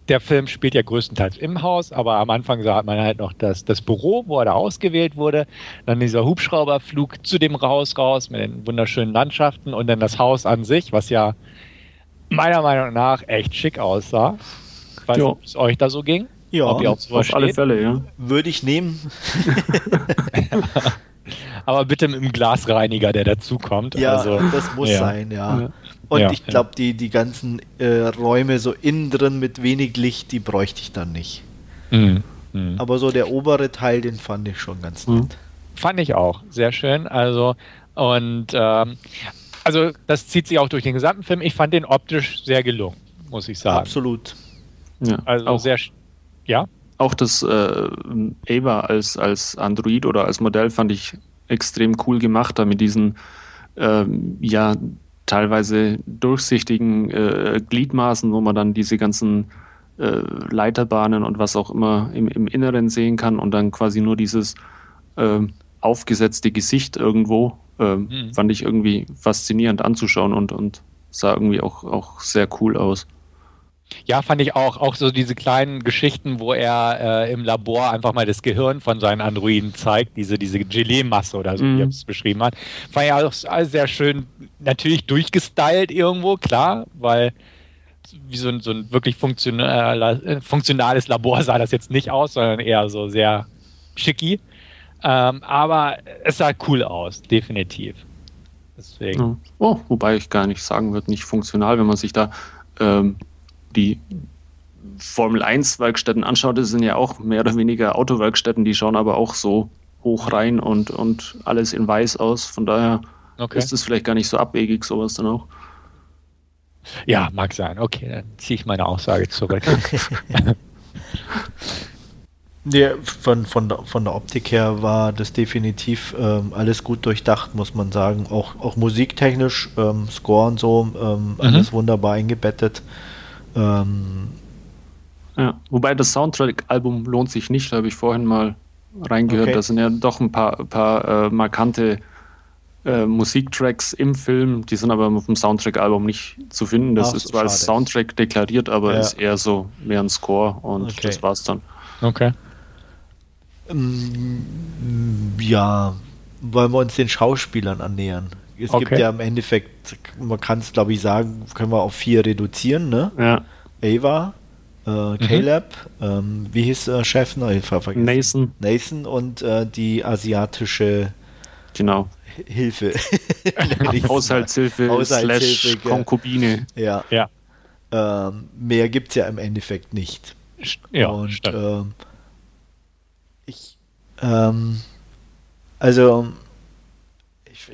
der Film spielt ja größtenteils im Haus, aber am Anfang sah man halt noch das, das Büro, wo er da ausgewählt wurde, dann dieser Hubschrauberflug zu dem Haus raus mit den wunderschönen Landschaften und dann das Haus an sich, was ja meiner Meinung nach echt schick aussah. Ich weiß
Ja.
nicht, wie es euch da so ging.
Ja,
Ob ihr auf sowas
Auf alle. Fälle, ja.
würde ich nehmen.
Aber bitte mit einem Glasreiniger, der dazukommt.
Ja,
also,
das muss
ja.
sein, ja.
Ja.
Und
Ja,
ich glaube, die, die ganzen äh, Räume so innen drin mit wenig Licht, die bräuchte ich dann nicht.
Mhm. Mhm.
Aber so der obere Teil, den fand ich schon ganz
Mhm.
nett.
Fand ich auch sehr schön. Also, und ähm, also das zieht sich auch durch den gesamten Film. Ich fand den optisch sehr gelungen, muss ich sagen.
Absolut.
ja.
Also
auch,
sehr, ja.
auch das äh, Ava als, als Android oder als Modell fand ich extrem cool gemacht, da mit diesen ähm, ja teilweise durchsichtigen äh, Gliedmaßen, wo man dann diese ganzen äh, Leiterbahnen und was auch immer im, im Inneren sehen kann und dann quasi nur dieses äh, aufgesetzte Gesicht irgendwo, äh, mhm. fand ich irgendwie faszinierend anzuschauen und, und sah irgendwie auch, auch sehr cool aus.
Ja, fand ich auch. Auch so diese kleinen Geschichten, wo er äh, im Labor einfach mal das Gehirn von seinen Androiden zeigt, diese, diese Gelee-Masse oder so, mm. wie er mhm. es beschrieben hat. Fand ich auch sehr schön, natürlich durchgestylt irgendwo, klar, weil wie so ein, so ein wirklich funktional, funktionales Labor sah das jetzt nicht aus, sondern eher so sehr schicki. Ähm, aber es sah cool aus, definitiv.
Deswegen. Oh, wobei ich gar nicht sagen würde, nicht funktional, wenn man sich da ähm, die Formel 1 Werkstätten anschaut, das sind ja auch mehr oder weniger Autowerkstätten, die schauen aber auch so hoch rein und, und alles in weiß aus. Von daher okay. ist es vielleicht gar nicht so abwegig, sowas dann auch.
Ja, mag sein. Okay, dann ziehe ich meine Aussage zurück.
nee, von, von, der, von der Optik her war das definitiv ähm, alles gut durchdacht, muss man sagen. Auch, auch musiktechnisch, ähm, Score und so, ähm, mhm. alles wunderbar eingebettet. Ähm,
ja, wobei das Soundtrack-Album lohnt sich nicht, da habe ich vorhin mal reingehört. Okay. Da sind ja doch ein paar, paar äh, markante äh, Musiktracks im Film, die sind aber auf dem Soundtrack-Album nicht zu finden. Das Ach, ist zwar als Soundtrack deklariert, aber ja. ist eher so mehr ein Score und okay. das war's dann.
Okay.
Ähm, ja, wollen wir uns den Schauspielern annähern? Es okay. gibt ja im Endeffekt, man kann es glaube ich sagen, können wir auf vier reduzieren, ne?
Ja.
Ava, äh, mhm. Caleb, ähm, wie hieß der Chef?
No, Nathan.
Nathan und äh, die asiatische
genau.
Hilfe.
Haushaltshilfe, Haushaltshilfe slash Konkubine.
Ja. ja. Ähm, mehr gibt es ja im Endeffekt nicht.
Ja, und ähm,
ich ähm, also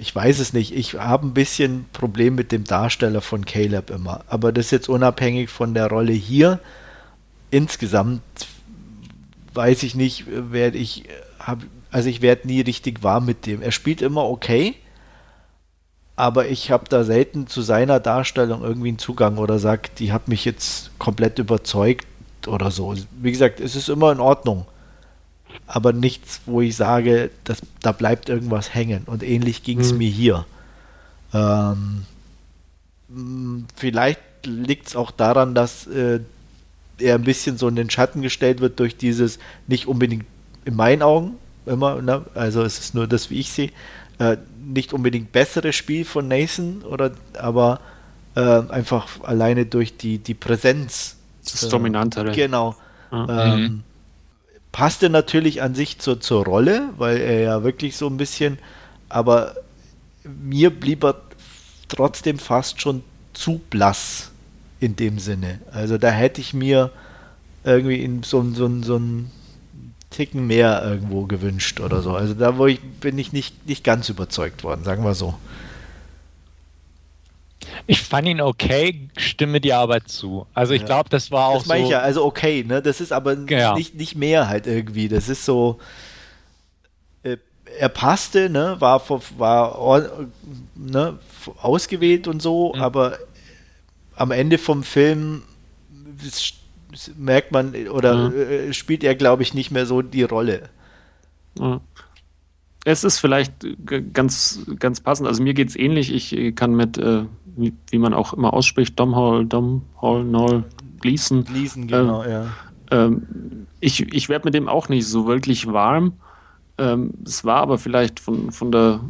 ich, weiß es nicht. Ich habe ein bisschen Problem mit dem Darsteller von Caleb immer. Aber das ist jetzt unabhängig von der Rolle hier. Insgesamt weiß ich nicht, werde ich, hab, also ich werde nie richtig warm mit dem. Er spielt immer okay, aber ich habe da selten zu seiner Darstellung irgendwie einen Zugang oder sagt, die hat mich jetzt komplett überzeugt oder so. Wie gesagt, es ist immer in Ordnung aber nichts, wo ich sage, das, da bleibt irgendwas hängen. Und ähnlich ging es mhm. mir hier. Ähm, vielleicht liegt es auch daran, dass äh, er ein bisschen so in den Schatten gestellt wird durch dieses nicht unbedingt in meinen Augen immer, ne? also es ist nur das, wie ich sehe, äh, nicht unbedingt bessere Spiel von Nathan oder aber äh, einfach alleine durch die, die Präsenz.
Das äh, Dominantere.
Genau. Mhm. Ähm, passte natürlich an sich zur, zur Rolle, weil er ja wirklich so ein bisschen, aber mir blieb er trotzdem fast schon zu blass in dem Sinne. Also da hätte ich mir irgendwie in so, so, so einen Ticken mehr irgendwo gewünscht oder so. Also da wo ich, bin ich nicht, nicht ganz überzeugt worden, sagen wir so.
Ich fand ihn okay, stimme dir aber zu. Also ich ja. glaube, das war auch
das meine so. Ich ja, also okay, ne? Das ist aber ja. nicht, nicht mehr halt irgendwie. Das ist so. Äh, er passte, ne? War, war ne? ausgewählt und so, mhm. aber am Ende vom Film merkt man oder mhm. spielt er, glaube ich, nicht mehr so die Rolle.
Mhm. Es ist vielleicht ganz, ganz passend. Also mir geht es ähnlich. Ich kann mit äh, wie, wie man auch immer ausspricht, Domhall, Domhall, Noll, Gleason.
Gleason, genau, ähm, ja.
Ähm, ich ich werde mit dem auch nicht so wirklich warm. Ähm, es war aber vielleicht von, von der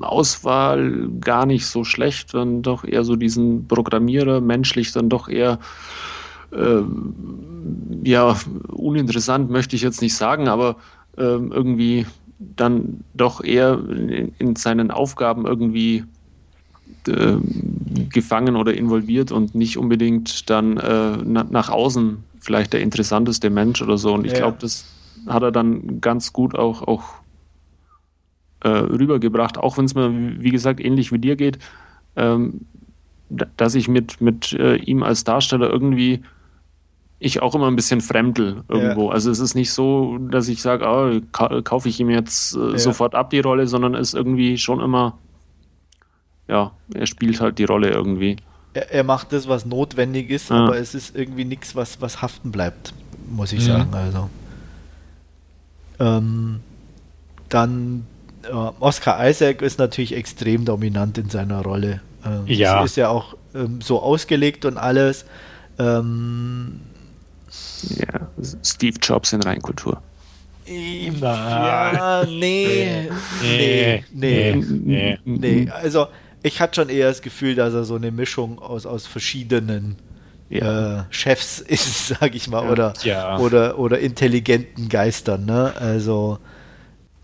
Auswahl gar nicht so schlecht, dann doch eher so diesen Programmierer, menschlich dann doch eher äh, ja, uninteressant möchte ich jetzt nicht sagen, aber äh, irgendwie dann doch eher in, in seinen Aufgaben irgendwie äh, gefangen oder involviert und nicht unbedingt dann äh, na, nach außen vielleicht der interessanteste Mensch oder so. Und ich ja. glaube, das hat er dann ganz gut auch, auch äh, rübergebracht, auch wenn es mir, wie gesagt, ähnlich wie dir geht, ähm, dass ich mit, mit äh, ihm als Darsteller irgendwie ich auch immer ein bisschen fremdel irgendwo. Ja. Also es ist nicht so, dass ich sage, oh, ka kaufe ich ihm jetzt äh, ja. sofort ab die Rolle, sondern es ist irgendwie schon immer, ja, er spielt halt die Rolle irgendwie.
Er, er macht das, was notwendig ist, ja. aber es ist irgendwie nichts, was, was haften bleibt, muss ich mhm. sagen. Also. Ähm, dann äh, Oscar Isaac ist natürlich extrem dominant in seiner Rolle. Ähm, ja. Ist ja auch ähm, so ausgelegt und alles. Ähm,
ja, Steve Jobs in Reinkultur.
Ja, nee, nee, nee, nee, nee. Also ich hatte schon eher das Gefühl, dass er so eine Mischung aus, aus verschiedenen ja. äh, Chefs ist, sag ich mal, oder, ja. oder, oder intelligenten Geistern, ne? Also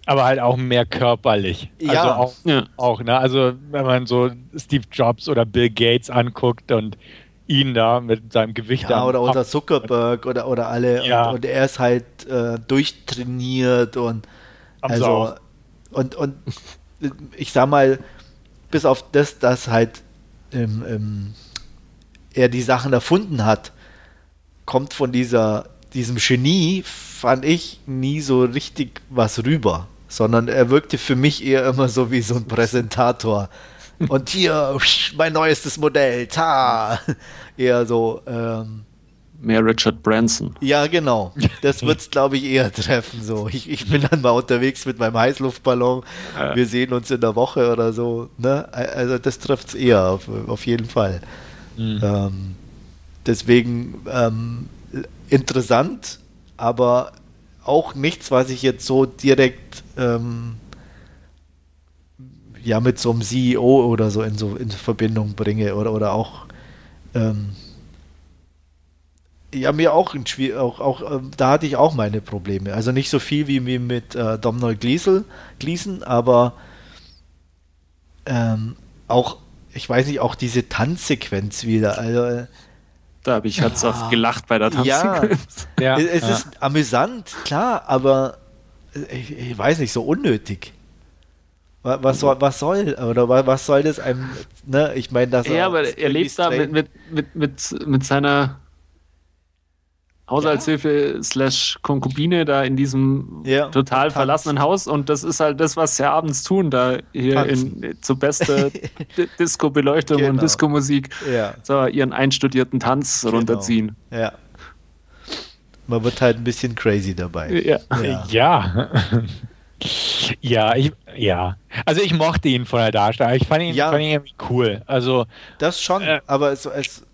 aber halt auch mehr körperlich. Also ja. auch, ja. auch, ne? Also wenn man so Steve Jobs oder Bill Gates anguckt und ihn da mit seinem Gewicht
ja, oder unser Zuckerberg oder, oder alle ja. und, und, er ist halt äh, durchtrainiert und Haben also und, und ich sag mal, bis auf das, dass halt ähm, ähm, er die Sachen erfunden hat, kommt von dieser, diesem Genie, fand ich, nie so richtig was rüber. Sondern er wirkte für mich eher immer so wie so ein Präsentator. Und hier, mein neuestes Modell, ta! Eher so. Ähm,
Mehr Richard Branson.
Ja, genau. Das wird es, glaube ich, eher treffen. So. Ich, ich bin dann mal unterwegs mit meinem Heißluftballon. Wir sehen uns in der Woche oder so. Ne? Also das trifft es eher, auf, auf jeden Fall. Mhm. Ähm, deswegen ähm, interessant, aber auch nichts, was ich jetzt so direkt ähm, ja mit so einem CEO oder so in so in Verbindung bringe oder, oder auch ähm, ja mir auch ein auch, auch ähm, da hatte ich auch meine Probleme also nicht so viel wie, wie mit äh, Domhnall Gleeson, Gleeson aber ähm, auch ich weiß nicht auch diese Tanzsequenz wieder also äh,
da habe ich herzhaft ja, gelacht bei der Tanzsequenz.
Ja, ja es ja. ist amüsant, klar, aber ich, ich, weiß nicht, so unnötig. Was soll, was soll, oder was soll das einem, ne? Ich meine, das
Ja, aber er lebt da mit, mit, mit, mit, mit seiner Haushaltshilfe ja. slash Konkubine da in diesem ja, total verlassenen Haus und das ist halt das, was sie abends tun, da hier in, zur beste Disco-Beleuchtung genau. und Disco-Musik ja. so, ihren einstudierten Tanz genau. runterziehen.
Ja. Man wird halt ein bisschen crazy dabei.
Ja. Ja. Ja, ich, ja. Also ich mochte ihn von der Darstellung. Ich fand ihn, ja. fand ihn irgendwie cool. Also
das schon, äh, aber es, es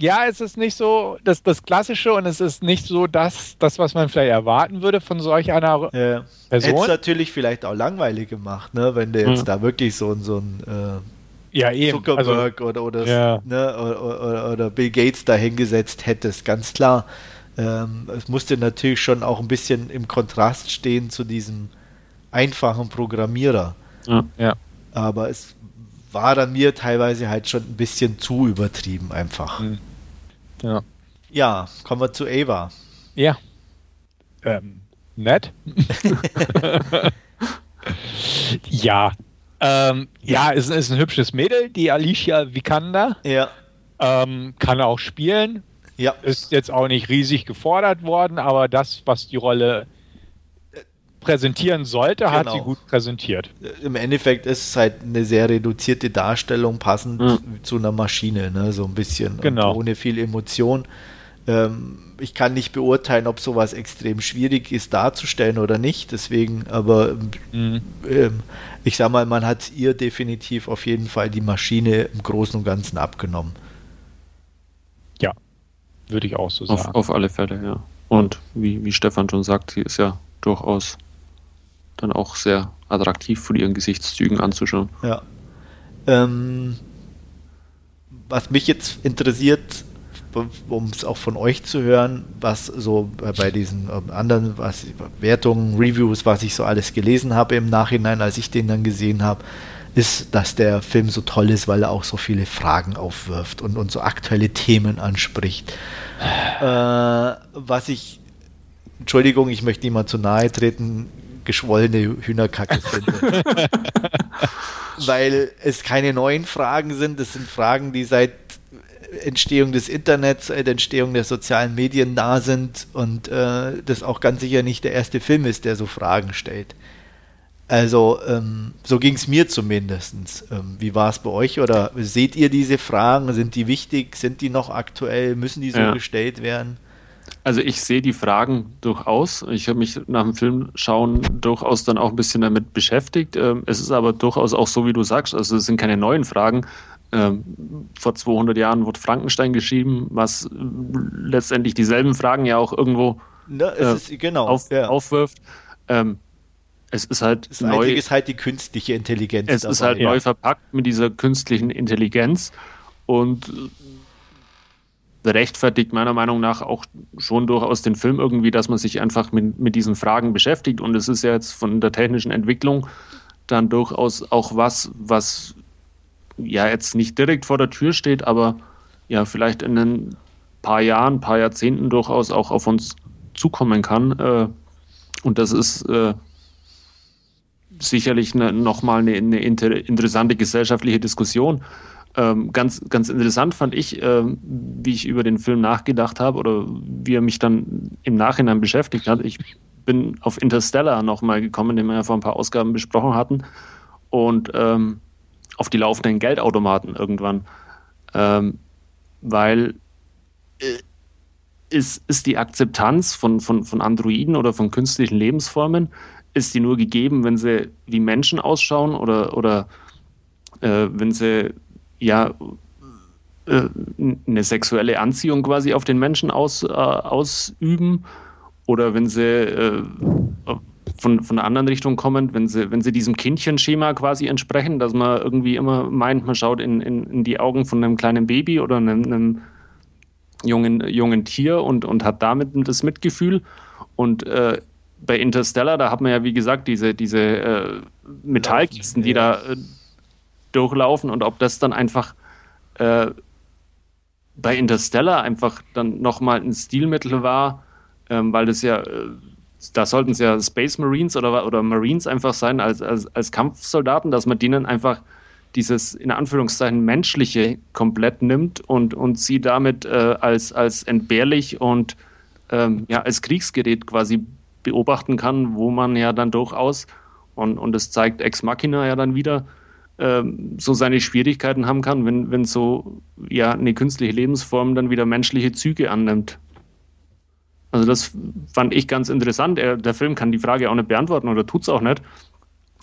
ja, es ist nicht so das, das Klassische und es ist nicht so das, das, was man vielleicht erwarten würde von solch einer
ja. Person. Hätte es natürlich vielleicht auch langweilig gemacht, ne? wenn der jetzt mhm. da wirklich so, so ein
äh, ja, eben.
Zuckerberg also, oder, oder, ja. ne? Oder, oder, oder, Bill Gates da hingesetzt hättest, ganz klar. Ähm, es musste natürlich schon auch ein bisschen im Kontrast stehen zu diesem einfachen Programmierer.
Ja. ja.
Aber es war dann mir teilweise halt schon ein bisschen zu übertrieben einfach. Mhm.
Ja.
Ja, kommen wir zu Ava.
Ja. Ähm, nett. ja. Ähm, ja, es ist ein hübsches Mädel, die Alicia Vikander.
Ja.
Ähm, kann auch spielen.
Ja.
Ist jetzt auch nicht riesig gefordert worden, aber das, was die Rolle präsentieren sollte, genau. hat sie genau. gut präsentiert.
Im Endeffekt ist es halt eine sehr reduzierte Darstellung, passend mhm. zu einer Maschine, ne? so ein bisschen.
Genau.
ohne viel Emotion. Ähm, ich kann nicht beurteilen, ob sowas extrem schwierig ist darzustellen oder nicht, deswegen, aber mhm. ähm, ich sag mal, man hat ihr definitiv auf jeden Fall die Maschine im Großen und Ganzen abgenommen.
Ja, würde ich auch so sagen.
Auf, auf alle Fälle, ja. Und wie, wie Stefan schon sagt, sie ist ja durchaus dann auch sehr attraktiv von ihren Gesichtszügen anzuschauen.
Ja. Ähm, was mich jetzt interessiert, um es auch von euch zu hören, was so bei diesen ähm, anderen was, Wertungen, Reviews, was ich so alles gelesen habe im Nachhinein, als ich den dann gesehen habe, ist, dass der Film so toll ist, weil er auch so viele Fragen aufwirft und, und so aktuelle Themen anspricht. Äh, was ich, Entschuldigung, ich möchte niemand zu nahe treten, geschwollene Hühnerkacke finde. Weil es keine neuen Fragen sind, es sind Fragen, die seit Entstehung des Internets, seit Entstehung der sozialen Medien nah sind und äh, das auch ganz sicher nicht der erste Film ist, der so Fragen stellt. Also ähm, so ging es mir zumindest. Ähm, wie war es bei euch? Oder seht ihr diese Fragen? Sind die wichtig? Sind die noch aktuell? Müssen die so ja. gestellt werden?
Also ich sehe die Fragen durchaus. Ich habe mich nach dem Film schauen durchaus dann auch ein bisschen damit beschäftigt. Ähm, es ist aber durchaus auch so, wie du sagst. Also es sind keine neuen Fragen. Ähm, vor 200 Jahren wurde Frankenstein geschrieben, was letztendlich dieselben Fragen ja auch irgendwo
äh, ist, genau,
auf, ja. aufwirft. Ähm, es ist halt
das neu. ist halt die künstliche Intelligenz.
Es dabei, ist halt ja. neu verpackt mit dieser künstlichen Intelligenz und rechtfertigt meiner Meinung nach auch schon durchaus den Film irgendwie, dass man sich einfach mit, mit diesen Fragen beschäftigt. Und es ist ja jetzt von der technischen Entwicklung dann durchaus auch was, was ja jetzt nicht direkt vor der Tür steht, aber ja vielleicht in ein paar Jahren, paar Jahrzehnten durchaus auch auf uns zukommen kann. Äh, und das ist äh, sicherlich ne, nochmal eine, eine inter, interessante gesellschaftliche Diskussion. Ähm, ganz, ganz interessant fand ich, ähm, wie ich über den Film nachgedacht habe oder wie er mich dann im Nachhinein beschäftigt hat. Ich bin auf Interstellar nochmal gekommen, den wir ja vor ein paar Ausgaben besprochen hatten. Und ähm, auf die laufenden Geldautomaten irgendwann. Ähm, weil äh, ist, ist die Akzeptanz von, von, von Androiden oder von künstlichen Lebensformen ist die nur gegeben, wenn sie wie Menschen ausschauen oder, oder äh, wenn sie ja äh, eine sexuelle Anziehung quasi auf den Menschen aus, äh, ausüben oder wenn sie äh, von, von einer anderen Richtung kommen, wenn sie, wenn sie diesem Kindchenschema quasi entsprechen, dass man irgendwie immer meint, man schaut in, in, in die Augen von einem kleinen Baby oder einem, einem jungen, jungen Tier und, und hat damit das Mitgefühl. Und äh, bei Interstellar, da hat man ja, wie gesagt, diese, diese äh, Metallkisten, die da äh, durchlaufen und ob das dann einfach äh, bei Interstellar einfach dann nochmal ein Stilmittel war, ähm, weil das ja, äh, da sollten es ja Space Marines oder, oder Marines einfach sein als, als, als Kampfsoldaten, dass man denen einfach dieses in Anführungszeichen menschliche komplett nimmt und, und sie damit äh, als, als entbehrlich und ähm, ja, als Kriegsgerät quasi beobachten kann, wo man ja dann durchaus, und, und das zeigt Ex Machina ja dann wieder, ähm, so seine Schwierigkeiten haben kann, wenn, wenn so ja eine künstliche Lebensform dann wieder menschliche Züge annimmt. Also das fand ich ganz interessant. Er, der Film kann die Frage auch nicht beantworten oder tut es auch nicht.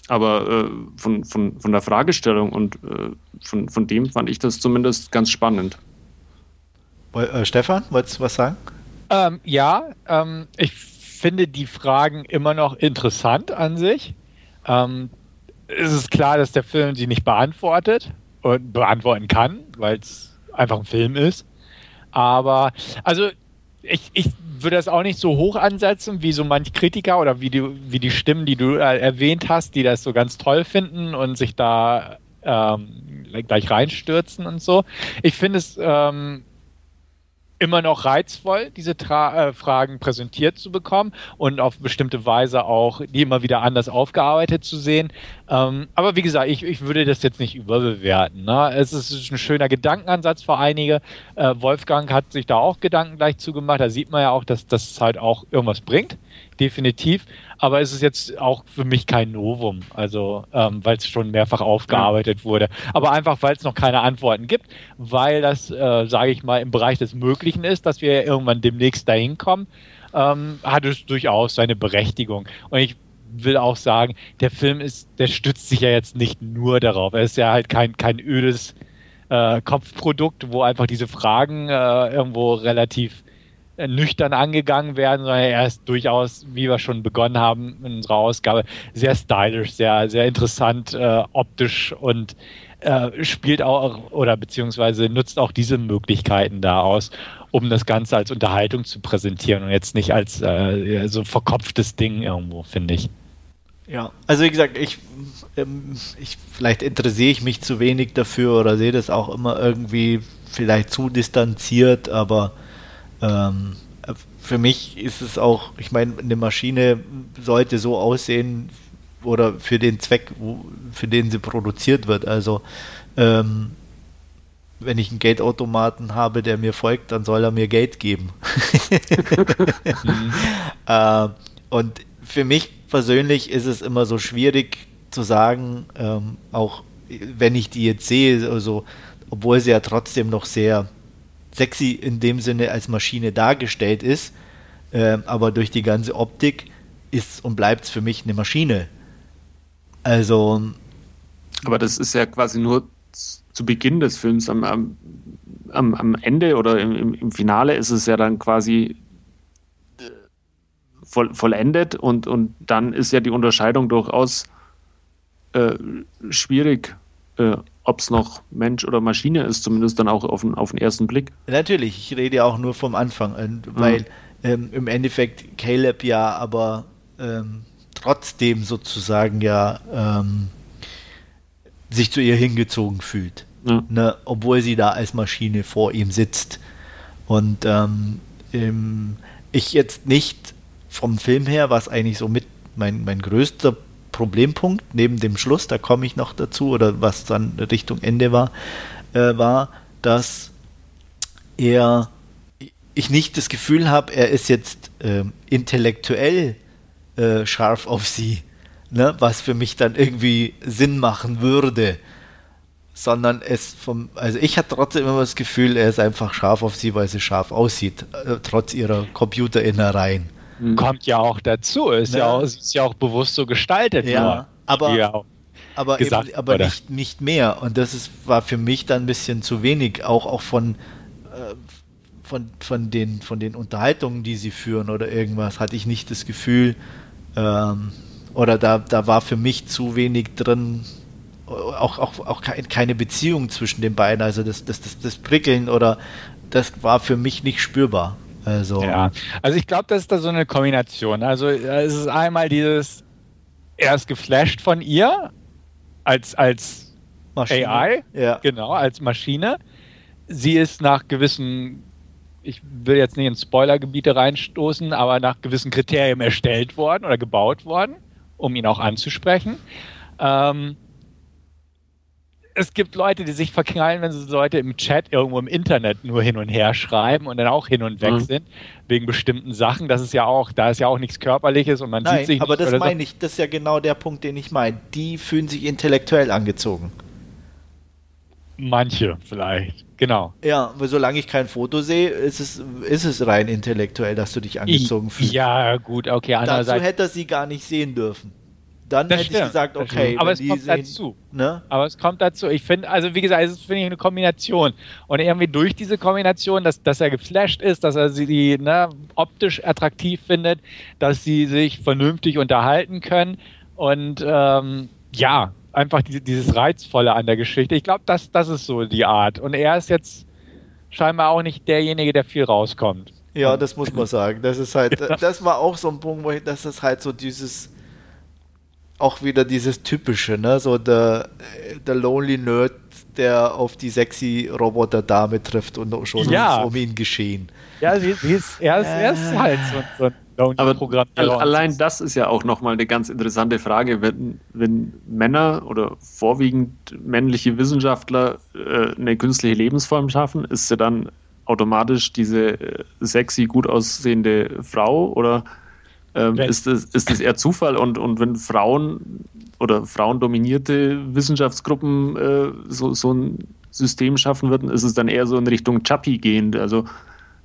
Aber äh, von, von, von der Fragestellung und äh, von, von dem fand ich das zumindest ganz spannend.
Äh, Stefan, wolltest du was sagen?
Ähm, ja, ähm, ich finde die Fragen immer noch interessant an sich. Ähm, es ist klar, dass der Film sie nicht beantwortet und beantworten kann, weil es einfach ein Film ist. Aber, also, ich, ich würde das auch nicht so hoch ansetzen wie so manch Kritiker oder wie die, wie die Stimmen, die du äh, erwähnt hast, die das so ganz toll finden und sich da ähm, gleich reinstürzen und so. Ich finde es ähm, immer noch reizvoll, diese Tra äh, Fragen präsentiert zu bekommen und auf bestimmte Weise auch die immer wieder anders aufgearbeitet zu sehen. Ähm, aber wie gesagt, ich, ich würde das jetzt nicht überbewerten. Ne? Es ist ein schöner Gedankenansatz für einige. Äh, Wolfgang hat sich da auch Gedanken gleich zugemacht. Da sieht man ja auch, dass das halt auch irgendwas bringt. Definitiv. Aber es ist jetzt auch für mich kein Novum. Also, ähm, weil es schon mehrfach aufgearbeitet ja. wurde. Aber einfach, weil es noch keine Antworten gibt, weil das, äh, sage ich mal, im Bereich des Möglichen ist, dass wir irgendwann demnächst dahin kommen, ähm, hat es durchaus seine Berechtigung. Und ich will auch sagen, der Film ist, der stützt sich ja jetzt nicht nur darauf. Er ist ja halt kein, kein ödes äh, Kopfprodukt, wo einfach diese Fragen äh, irgendwo relativ nüchtern angegangen werden, sondern er ist durchaus, wie wir schon begonnen haben in unserer Ausgabe, sehr stylisch, sehr, sehr interessant, äh, optisch und äh, spielt auch oder beziehungsweise nutzt auch diese Möglichkeiten da aus, um das Ganze als Unterhaltung zu präsentieren und jetzt nicht als äh, so verkopftes Ding irgendwo, finde ich.
Ja, also wie gesagt, ich, ähm, ich vielleicht interessiere ich mich zu wenig dafür oder sehe das auch immer irgendwie vielleicht zu distanziert, aber ähm, für mich ist es auch, ich meine, eine Maschine sollte so aussehen oder für den Zweck, wo, für den sie produziert wird. Also ähm, wenn ich einen Geldautomaten habe, der mir folgt, dann soll er mir Geld geben. mhm. äh, und für mich persönlich ist es immer so schwierig zu sagen, ähm, auch wenn ich die jetzt sehe, also, obwohl sie ja trotzdem noch sehr sexy in dem Sinne als Maschine dargestellt ist, äh, aber durch die ganze Optik ist und bleibt es für mich eine Maschine. Also.
Aber das ist ja quasi nur zu Beginn des Films. Am, am, am Ende oder im, im, Finale ist es ja dann quasi äh, voll, vollendet und, und dann ist ja die Unterscheidung durchaus äh, schwierig, äh, ob es noch Mensch oder Maschine ist, zumindest dann auch auf den, auf den ersten Blick.
Natürlich, ich rede ja auch nur vom Anfang, äh, weil mhm. ähm, im Endeffekt Caleb ja aber ähm, trotzdem sozusagen ja ähm, sich zu ihr hingezogen fühlt. Ja. Ne, obwohl sie da als Maschine vor ihm sitzt. Und ähm, ich jetzt nicht vom Film her, was eigentlich so mit mein, mein größter Problempunkt neben dem Schluss, da komme ich noch dazu, oder was dann Richtung Ende war, äh, war, dass er, ich nicht das Gefühl habe, er ist jetzt äh, intellektuell äh, scharf auf sie, ne? was für mich dann irgendwie Sinn machen würde. Sondern es vom, also ich hatte trotzdem immer das Gefühl, er ist einfach scharf auf sie, weil sie scharf aussieht, äh, trotz ihrer Computerinnereien.
Mhm. Kommt ja auch dazu, ist ja, ja auch, ist ja auch bewusst so gestaltet.
Ja, aber, ja aber, gesagt, eben, aber nicht, nicht mehr. Und das ist, war für mich dann ein bisschen zu wenig, auch, auch von, äh, von, von, den, von den Unterhaltungen, die sie führen oder irgendwas, hatte ich nicht das Gefühl, ähm, oder da, da war für mich zu wenig drin, auch, auch, auch keine Beziehung zwischen den beiden, also das, das, das, das Prickeln oder das war für mich nicht spürbar. Also,
ja, also ich glaube, das ist da so eine Kombination. Also es ist einmal dieses, er ist geflasht von ihr als, als Maschine. AI, ja. genau, als Maschine. Sie ist nach gewissen, ich will jetzt nicht in Spoilergebiete reinstoßen, aber nach gewissen Kriterien erstellt worden oder gebaut worden, um ihn auch anzusprechen. Ähm, es gibt Leute, die sich verknallen, wenn sie Leute im Chat irgendwo im Internet nur hin und her schreiben und dann auch hin und weg mhm. sind, wegen bestimmten Sachen. Das ist ja auch, da ist ja auch nichts Körperliches und man Nein, sieht sich
aber das meine so. ich, das ist ja genau der Punkt, den ich meine. Die fühlen sich intellektuell angezogen.
Manche vielleicht, genau.
Ja, weil solange ich kein Foto sehe, ist es, ist es rein intellektuell, dass du dich angezogen fühlst.
Ja, gut, okay.
Dazu hätte er sie gar nicht sehen dürfen dann das hätte stimmt, ich gesagt, okay.
Aber es kommt sehen, dazu. Ne? Aber es kommt dazu. Ich finde, also wie gesagt, es ist, finde ich, eine Kombination. Und irgendwie durch diese Kombination, dass, dass er geflasht ist, dass er sie ne, optisch attraktiv findet, dass sie sich vernünftig unterhalten können und ähm, ja, einfach die, dieses Reizvolle an der Geschichte. Ich glaube, das, das ist so die Art. Und er ist jetzt scheinbar auch nicht derjenige, der viel rauskommt.
Ja, das muss man sagen. Das ist halt, das war auch so ein Punkt, wo ich, das ist halt so dieses auch wieder dieses typische, ne? So der, der Lonely Nerd, der auf die sexy Roboter-Dame trifft und schon ja. ist um ihn geschehen.
Ja, sie, sie ist, er, ist, er ist halt so, so ein
Lonely-Programm. Allein das ist ja auch nochmal eine ganz interessante Frage, wenn, wenn Männer oder vorwiegend männliche Wissenschaftler äh, eine künstliche Lebensform schaffen, ist sie dann automatisch diese äh, sexy, gut aussehende Frau oder ähm, ist, das, ist das eher Zufall und, und wenn Frauen oder frauendominierte Wissenschaftsgruppen äh, so, so ein System schaffen würden, ist es dann eher so in Richtung Chappie gehend. Also,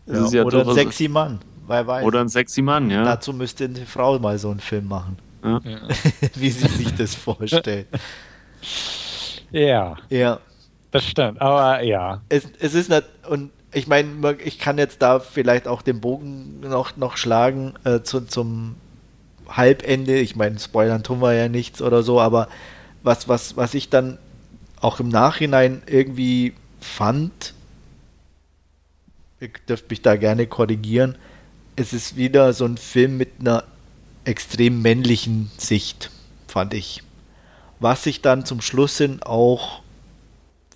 ja, ja oder ein sexy Mann.
Weiß. Oder ein sexy Mann, ja.
Dazu müsste eine Frau mal so einen Film machen. Ja. Wie sie sich das vorstellt.
Ja.
Ja.
Das stimmt, aber ja.
Es, es ist nicht, und ich meine, ich kann jetzt da vielleicht auch den Bogen noch, noch schlagen äh, zu, zum Halbende. Ich meine, spoilern tun wir ja nichts oder so, aber was, was, was ich dann auch im Nachhinein irgendwie fand, ihr dürft mich da gerne korrigieren, es ist wieder so ein Film mit einer extrem männlichen Sicht, fand ich. Was sich dann zum Schluss hin auch,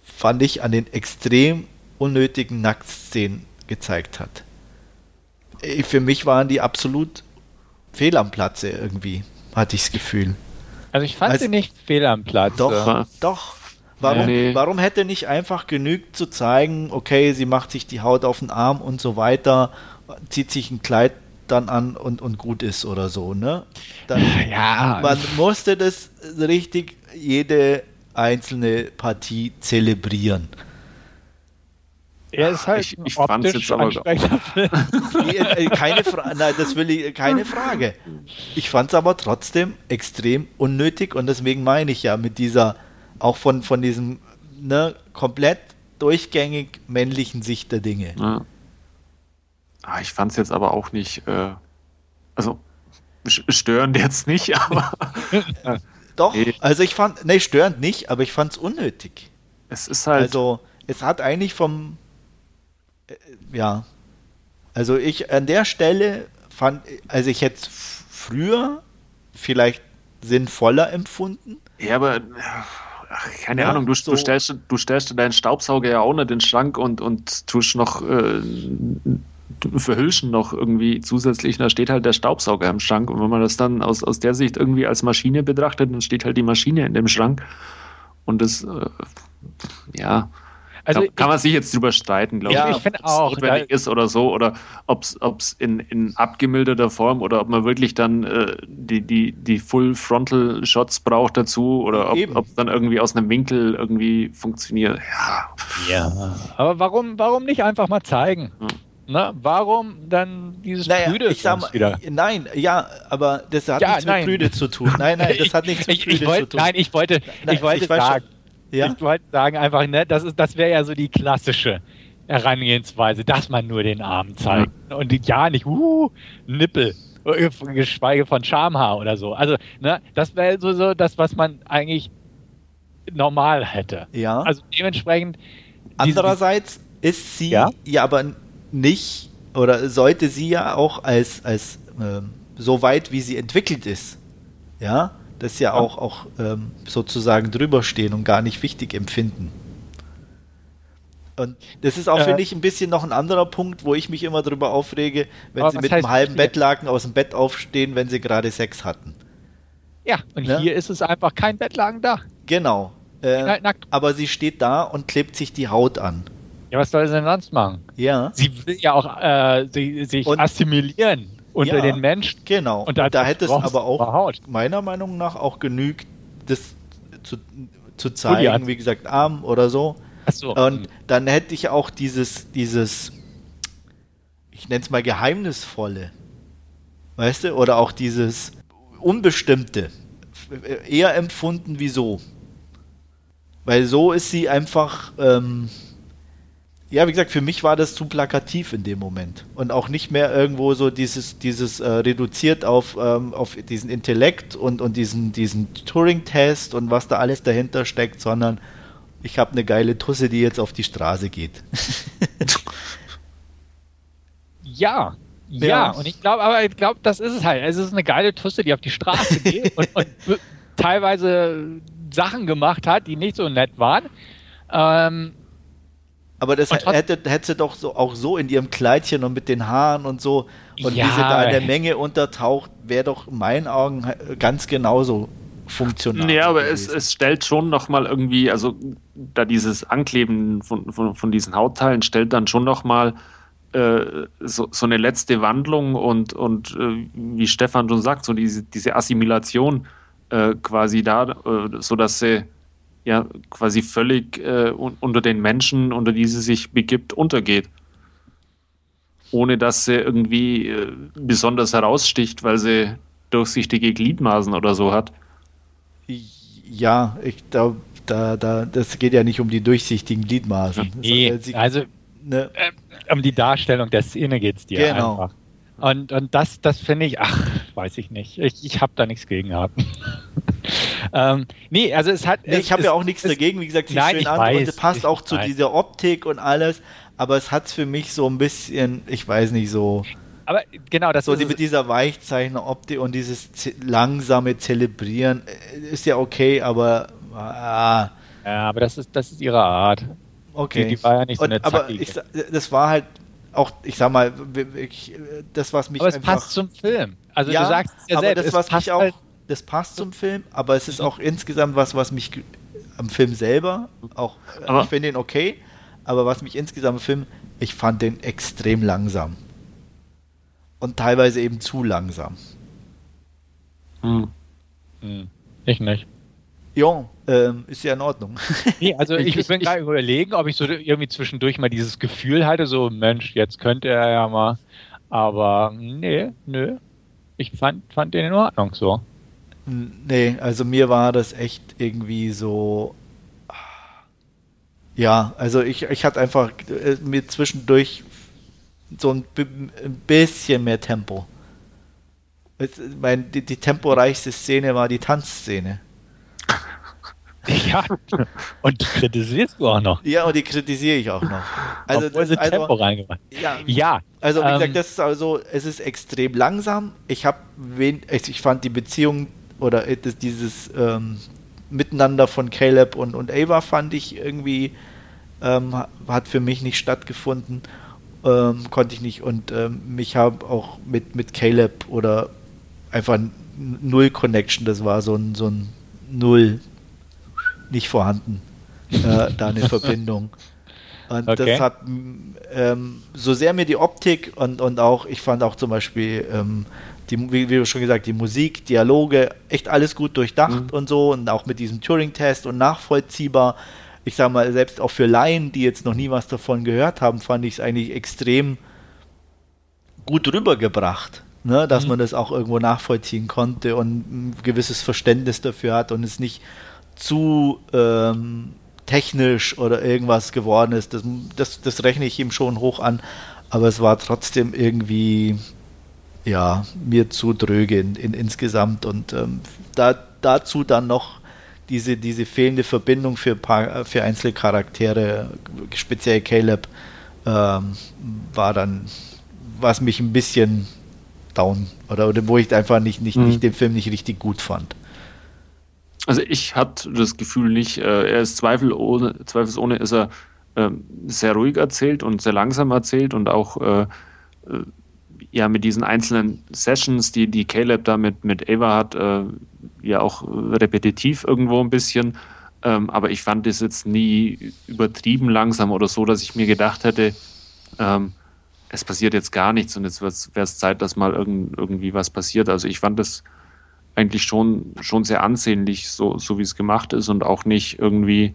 fand ich, an den extrem unnötigen Nacktszenen gezeigt hat. Für mich waren die absolut fehl am Platze irgendwie, hatte ich das Gefühl.
Also ich fand also, sie nicht fehl am Platz.
Doch, doch. Warum, nee. warum hätte nicht einfach genügt zu zeigen, okay, sie macht sich die Haut auf den Arm und so weiter, zieht sich ein Kleid dann an und, und gut ist oder so, ne? Dann, ja. Man musste das richtig jede einzelne Partie zelebrieren.
Er ist halt ich, ich fand's jetzt aber
äh, keine Frage, nein, das will ich, keine Frage. Ich fand es aber trotzdem extrem unnötig und deswegen meine ich ja mit dieser, auch von, von diesem ne, komplett durchgängig männlichen Sicht der Dinge. Ja.
Ah, ich fand es jetzt aber auch nicht, äh, also störend jetzt nicht, aber.
Doch, nee. also ich fand, nee, störend nicht, aber ich fand es unnötig.
Es ist halt.
Also, es hat eigentlich vom, äh, ja, also ich an der Stelle fand, also ich hätte es früher vielleicht sinnvoller empfunden.
Ja, aber ach, keine ja, Ahnung, du, so. du, stellst, du stellst deinen Staubsauger ja auch nicht in den Schrank und, und tust noch äh, verhülschen noch irgendwie zusätzlich, da steht halt der Staubsauger im Schrank. Und wenn man das dann aus, aus der Sicht irgendwie als Maschine betrachtet, dann steht halt die Maschine in dem Schrank. Und das, äh, ja, also kann, kann man sich jetzt drüber streiten, glaube
ja, ich, ob es
notwendig ist oder so, oder ob es in, in abgemilderter Form oder ob man wirklich dann äh, die, die, die Full-Frontal-Shots braucht dazu oder ob es dann irgendwie aus einem Winkel irgendwie funktioniert. Ja.
ja. Aber warum, warum nicht einfach mal zeigen? Hm. Na, warum dann dieses
naja, Prüde ich sag mal, wieder? Nein, ja, aber das hat ja, nichts nein. mit Prüde zu tun. Nein, nein, das hat nichts mit Prüde
ich, wollt, zu tun. Nein, ich wollte, nein, ich wollte ich sagen, ja? ich wollte sagen einfach, ne, das das wäre ja so die klassische Herangehensweise, dass man nur den Arm zeigt ja. und ja nicht, uh, Nippel, geschweige von Schamhaar oder so. Also, ne, das wäre so, so das, was man eigentlich normal hätte.
Ja.
Also dementsprechend.
Andererseits ist sie ja, ja aber nicht oder sollte sie ja auch als, als ähm, so weit, wie sie entwickelt ist, ja, das ja auch, auch ähm, sozusagen drüber stehen und gar nicht wichtig empfinden. Und das ist auch, äh, finde ich, ein bisschen noch ein anderer Punkt, wo ich mich immer drüber aufrege, wenn sie mit einem halben Bettlaken aus dem Bett aufstehen, wenn sie gerade Sex hatten.
Ja, und ja? hier ist es einfach kein Bettlaken da.
Genau. Äh, halt aber sie steht da und klebt sich die Haut an.
Ja, was soll sie denn sonst machen?
Ja.
Sie will ja auch äh, sie, sich und, assimilieren unter ja, den Menschen.
Genau. Und, und da hätte es aber auch meiner Meinung nach auch genügt, das zu, zu zeigen, wie gesagt, Arm oder so.
Ach so.
Und dann hätte ich auch dieses, dieses, ich nenne es mal geheimnisvolle, weißt du, oder auch dieses Unbestimmte eher empfunden wie so. Weil so ist sie einfach, ähm, ja, wie gesagt, für mich war das zu plakativ in dem Moment. Und auch nicht mehr irgendwo so dieses, dieses äh, reduziert auf, ähm, auf diesen Intellekt und, und diesen, diesen Turing-Test und was da alles dahinter steckt, sondern ich habe eine geile Tusse, die jetzt auf die Straße geht.
ja, ja, ja, und ich glaube, aber ich glaube, das ist es halt. Es ist eine geile Tusse, die auf die Straße geht und, und teilweise Sachen gemacht hat, die nicht so nett waren. Ähm,
aber das hätte, hätte sie doch so, auch so in ihrem Kleidchen und mit den Haaren und so und ja, wie sie da in der Menge untertaucht, wäre doch in meinen Augen ganz genauso funktional.
Ja, aber es, es, stellt schon nochmal irgendwie, also da dieses Ankleben von, von, von diesen Hautteilen stellt dann schon nochmal äh, so, so eine letzte Wandlung und, und äh, wie Stefan schon sagt, so diese, diese Assimilation äh, quasi da, äh, sodass sie ja quasi völlig äh, unter den Menschen, unter die sie sich begibt, untergeht. Ohne dass sie irgendwie äh, besonders heraussticht, weil sie durchsichtige Gliedmaßen oder so hat.
Ja, ich glaube, da, da, das geht ja nicht um die durchsichtigen Gliedmaßen.
Nee, sie, also ne, äh, um die Darstellung der Szene geht es dir genau. einfach. Und, und das, das finde ich, ach, weiß ich nicht. Ich, ich habe da nichts gegen gehabt. ähm, nee, also es hat.
Nee, ich habe ja auch nichts es, dagegen, wie gesagt, sieht nein, schön an weiß, und es passt auch zu weiß. dieser Optik und alles, aber es hat es für mich so ein bisschen, ich weiß nicht, so.
Aber genau, das
so ist. mit dieser Weichzeichner-Optik und dieses langsame Zelebrieren äh, ist ja okay, aber. Ah.
Ja, aber das ist, das ist ihre Art.
Okay.
Die, die war ja nicht so
und, Aber ich, das war halt auch, ich sag mal, ich, das, was mich.
Aber es passt zum Film. Also
ja, du sagst es ja aber selbst. Das, was mich auch, halt das passt zum Film, aber es ist auch insgesamt was, was mich am Film selber. Auch,
Aber-
ich finde ihn okay, aber was mich insgesamt im Film, ich fand den extrem langsam. Und teilweise eben zu langsam.
Hm.
Hm, ich nicht.
Ja, ähm, ist ja in Ordnung.
Nee, also ich,
Ich-
bin gerade überlegen, ob ich so irgendwie zwischendurch mal dieses Gefühl hatte, so Mensch, jetzt könnte er ja mal. Aber nee, nö. Ich fand, fand den in Ordnung so.
Nee, also mir war das echt irgendwie so. Ja, also ich, ich hatte einfach äh, mir zwischendurch so ein, bi- ein bisschen mehr Tempo. Ich mein, die, die temporeichste Szene war die Tanzszene.
Ja. Und die kritisierst du auch noch.
Ja, und die kritisiere ich auch noch. Also,
obwohl
das,
sie
also,
Tempo reingemacht.
ja,
Ja.
Also wie
ähm,
gesagt, das ist also, es ist extrem langsam. Ich habe ich fand die Beziehung oder äh, dieses ähm, Miteinander von Caleb und, und Ava fand ich irgendwie ähm, ha- hat für mich nicht stattgefunden. Ähm, konnte ich nicht und ähm, mich habe auch mit, mit Caleb oder einfach null Connection, das war so ein, so ein Null nicht vorhanden. Äh, da eine Verbindung. Und
Okay.
das hat ähm, so sehr mir die Optik und, und auch, ich fand auch zum Beispiel, ähm, die, wie, wie du schon gesagt, die Musik, Dialoge, echt alles gut durchdacht und so und auch mit diesem Turing-Test und nachvollziehbar. Ich sag mal, selbst auch für Laien, die jetzt noch nie was davon gehört haben, fand ich es eigentlich extrem gut rübergebracht, ne? dass man das auch irgendwo nachvollziehen konnte und ein gewisses Verständnis dafür hat und es nicht zu ähm, technisch oder irgendwas geworden ist. Das, das, das rechne ich ihm schon hoch an, aber es war trotzdem irgendwie ja, mir zu dröge in, in, insgesamt und ähm, da, dazu dann noch diese, diese fehlende Verbindung für, paar, für einzelne Charaktere, speziell Caleb, ähm, war dann, was mich ein bisschen down oder, oder wo ich einfach nicht, nicht,
Mhm.
nicht den Film nicht richtig gut fand.
Also ich hatte das Gefühl nicht, äh, er ist zweifelsohne, zweifelsohne ist er ähm, sehr ruhig erzählt und sehr langsam erzählt und auch äh, äh, ja mit diesen einzelnen Sessions, die, die Caleb da mit, mit Ava hat, ja auch repetitiv irgendwo ein bisschen. Ähm, aber ich fand das jetzt nie übertrieben langsam oder so, dass ich mir gedacht hätte, ähm, es passiert jetzt gar nichts und jetzt wäre es Zeit, dass mal irgend, irgendwie was passiert. Also ich fand das eigentlich schon, schon sehr ansehnlich, so, so wie es gemacht ist und auch nicht irgendwie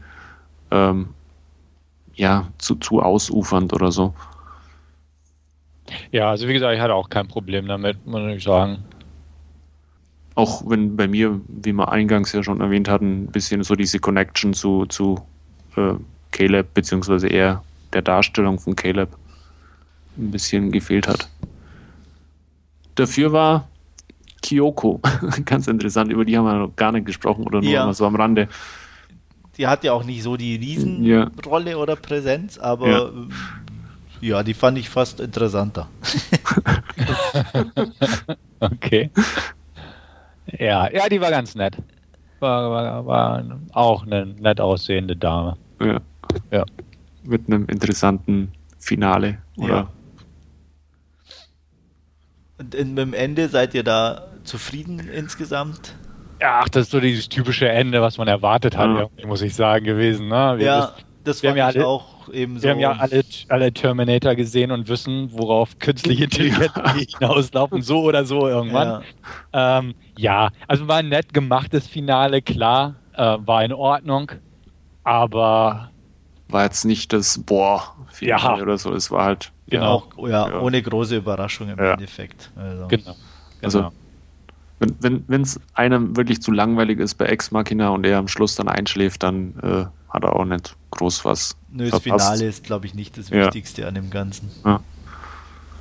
ähm, ja, zu, zu ausufernd oder so.
Ja, also wie gesagt, ich hatte auch kein Problem damit, muss ich sagen.
Auch wenn bei mir, wie wir eingangs ja schon erwähnt hatten, ein bisschen so diese Connection zu, zu äh, Caleb, beziehungsweise eher der Darstellung von Caleb ein bisschen gefehlt hat. Dafür war Kyoko ganz interessant, über die haben wir noch gar nicht gesprochen oder nur
Ja.
so am Rande.
Die hat ja auch nicht so die
Ja.
Riesenrolle oder Präsenz, aber
Ja.
ja. ja, die fand ich fast interessanter.
Okay. Ja, ja, die war ganz nett. War, war, war auch eine nett aussehende Dame.
Ja.
Ja.
Mit einem interessanten Finale. Oder?
Und in, mit dem Ende seid ihr da zufrieden insgesamt?
Ja, ach, das ist so dieses typische Ende, was man erwartet hat,
Ja.
muss ich sagen, gewesen. Ne? Wir,
ja,
wissen-
das
wir haben ja
auch eben so.
wir haben ja alle, alle Terminator gesehen und wissen, worauf künstliche Intelligenz hinauslaufen, so oder so irgendwann.
ja,
Ähm, ja, also war ein nett gemachtes Finale, klar, äh, war in Ordnung, aber
War jetzt nicht das Boah Finale
Ja.
oder so. Es war halt.
Genau.
auch ja,
Ja.
ohne große Überraschung im
Ja.
Endeffekt. Also.
genau.
Also,
genau.
Wenn es wenn, wenn's einem wirklich zu langweilig ist bei Ex Machina und er am Schluss dann einschläft, dann äh, hat er auch nicht groß was.
Nö, das
verpasst.
Finale ist, glaube ich, nicht das
Ja.
Wichtigste an dem Ganzen.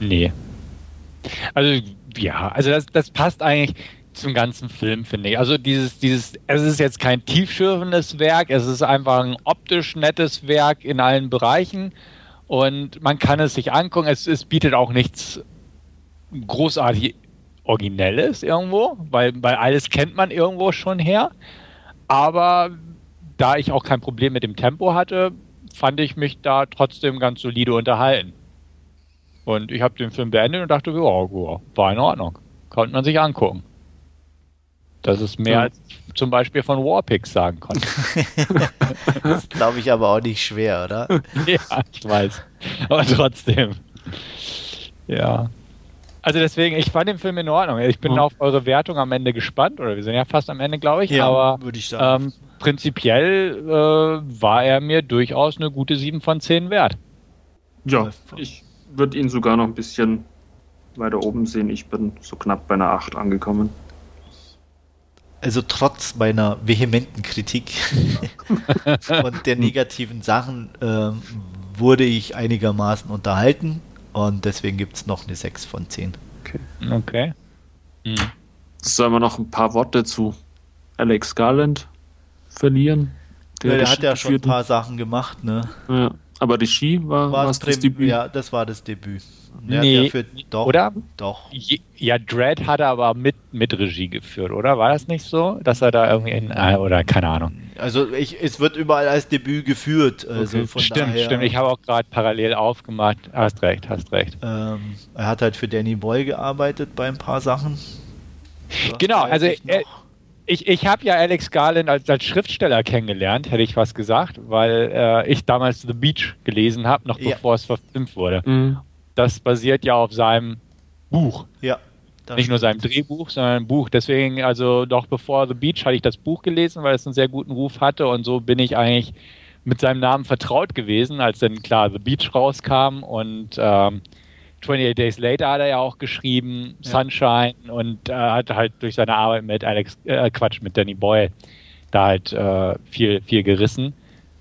Nee. Also, ja, also das, das passt eigentlich zum ganzen Film, finde ich. Also dieses, dieses, es ist jetzt kein tiefschürfendes Werk, es ist einfach ein optisch nettes Werk in allen Bereichen und man kann es sich angucken. Es, es bietet auch nichts großartig Originelles irgendwo, weil, weil alles kennt man irgendwo schon her. Aber da ich auch kein Problem mit dem Tempo hatte, fand ich mich da trotzdem ganz solide unterhalten. Und ich habe den Film beendet und dachte, ja, war in Ordnung. Konnte man sich angucken. Das ist mehr, ja. als ich zum Beispiel von Warpix sagen konnte.
das glaube ich aber auch nicht schwer, oder?
ja, ich weiß. Aber trotzdem. Ja. Also deswegen, ich fand den Film in Ordnung. Ich bin ja. auf eure Wertung am Ende gespannt, oder wir sind ja fast am Ende, glaube ich. Ja, aber würde ich sagen. Ähm, prinzipiell äh, war er mir durchaus eine gute 7 von 10 wert.
Ja, ich würde ihn sogar noch ein bisschen weiter oben sehen. Ich bin so knapp bei einer 8 angekommen.
Also trotz meiner vehementen Kritik und der negativen Sachen äh, wurde ich einigermaßen unterhalten und deswegen gibt es noch eine 6 von 10.
Okay. okay.
Mhm. Sollen wir noch ein paar Worte zu Alex Garland verlieren?
Der, ja, der hat ja schon ein paar Sachen gemacht, ne?
Ja. Aber Regie war,
war das, Debüt? Ja, das war das Debüt.
Ja, nee, für,
doch,
oder?
Doch.
Ja, Dread hat er aber mit, mit Regie geführt, oder? War das nicht so? Dass er da irgendwie in, äh, oder keine Ahnung.
Also ich, es wird überall als Debüt geführt. Also
okay. stimmt, daher, stimmt. Ich habe auch gerade parallel aufgemacht. Hast recht, hast recht.
Ähm, er hat halt für Danny Boy gearbeitet bei ein paar Sachen.
genau, also er, ich, ich habe ja Alex Garland als, als Schriftsteller kennengelernt, hätte ich was gesagt, weil äh, ich damals The Beach gelesen habe, noch ja. bevor es verfilmt wurde. Mhm das basiert ja auf seinem Buch.
Ja.
Nicht nur seinem Drehbuch, sondern Buch. Deswegen, also doch bevor The Beach hatte ich das Buch gelesen, weil es einen sehr guten Ruf hatte und so bin ich eigentlich mit seinem Namen vertraut gewesen, als dann klar The Beach rauskam und ähm, 28 Days Later hat er ja auch geschrieben, ja. Sunshine und äh, hat halt durch seine Arbeit mit Alex, äh, Quatsch, mit Danny Boyle da halt äh, viel, viel gerissen.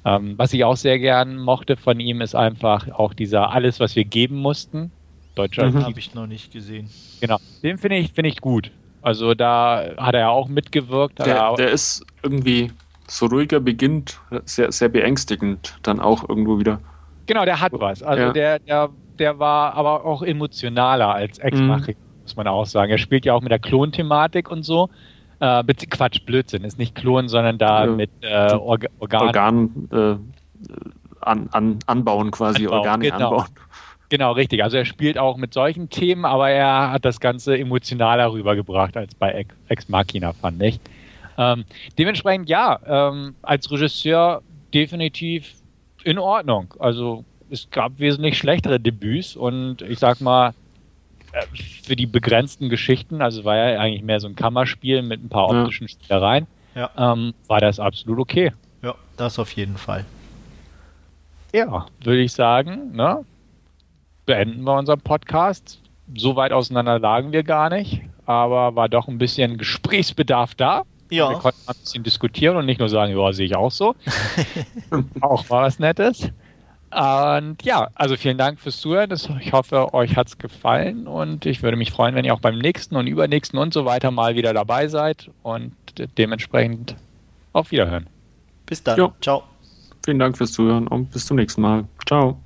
Ähm, was ich auch sehr gern mochte von ihm, ist einfach auch dieser Alles, was wir geben mussten.
Deutscher mhm. habe ich noch nicht gesehen.
Genau, den finde ich, find ich gut. Also da hat er ja auch mitgewirkt.
Der, der ist irgendwie so ruhiger beginnt, sehr, sehr beängstigend dann auch irgendwo wieder.
Genau, der hat was. Also ja. der, der, der war aber auch emotionaler als ex mhm. muss man auch sagen. Er spielt ja auch mit der Klonthematik und so. Äh, Quatsch, Blödsinn, ist nicht Klonen, sondern da ja, mit äh, Org Organen.
Organ, äh, an, an, anbauen quasi, Anbau, Organe genau. anbauen.
Genau, richtig. Also er spielt auch mit solchen Themen, aber er hat das Ganze emotionaler rübergebracht als bei Ex Machina, fand ich. Ähm, dementsprechend ja, ähm, als Regisseur definitiv in Ordnung. Also es gab wesentlich schlechtere Debüts und ich sag mal, äh, für die begrenzten Geschichten, also war ja eigentlich mehr so ein Kammerspiel mit ein paar optischen ja. Spielereien, ja. ähm, war das absolut okay.
Ja, das auf jeden Fall.
Ja, würde ich sagen, ne? beenden wir unseren Podcast. So weit auseinander lagen wir gar nicht, aber war doch ein bisschen Gesprächsbedarf da. Ja. Wir konnten ein bisschen diskutieren und nicht nur sagen, ja, sehe ich auch so. auch war was Nettes. Und ja, also vielen Dank fürs Zuhören. Ich hoffe, euch hat es gefallen und ich würde mich freuen, wenn ihr auch beim nächsten und übernächsten und so weiter mal wieder dabei seid und dementsprechend auf Wiederhören.
Bis dann. Jo. Ciao.
Vielen Dank fürs Zuhören und bis zum nächsten Mal. Ciao.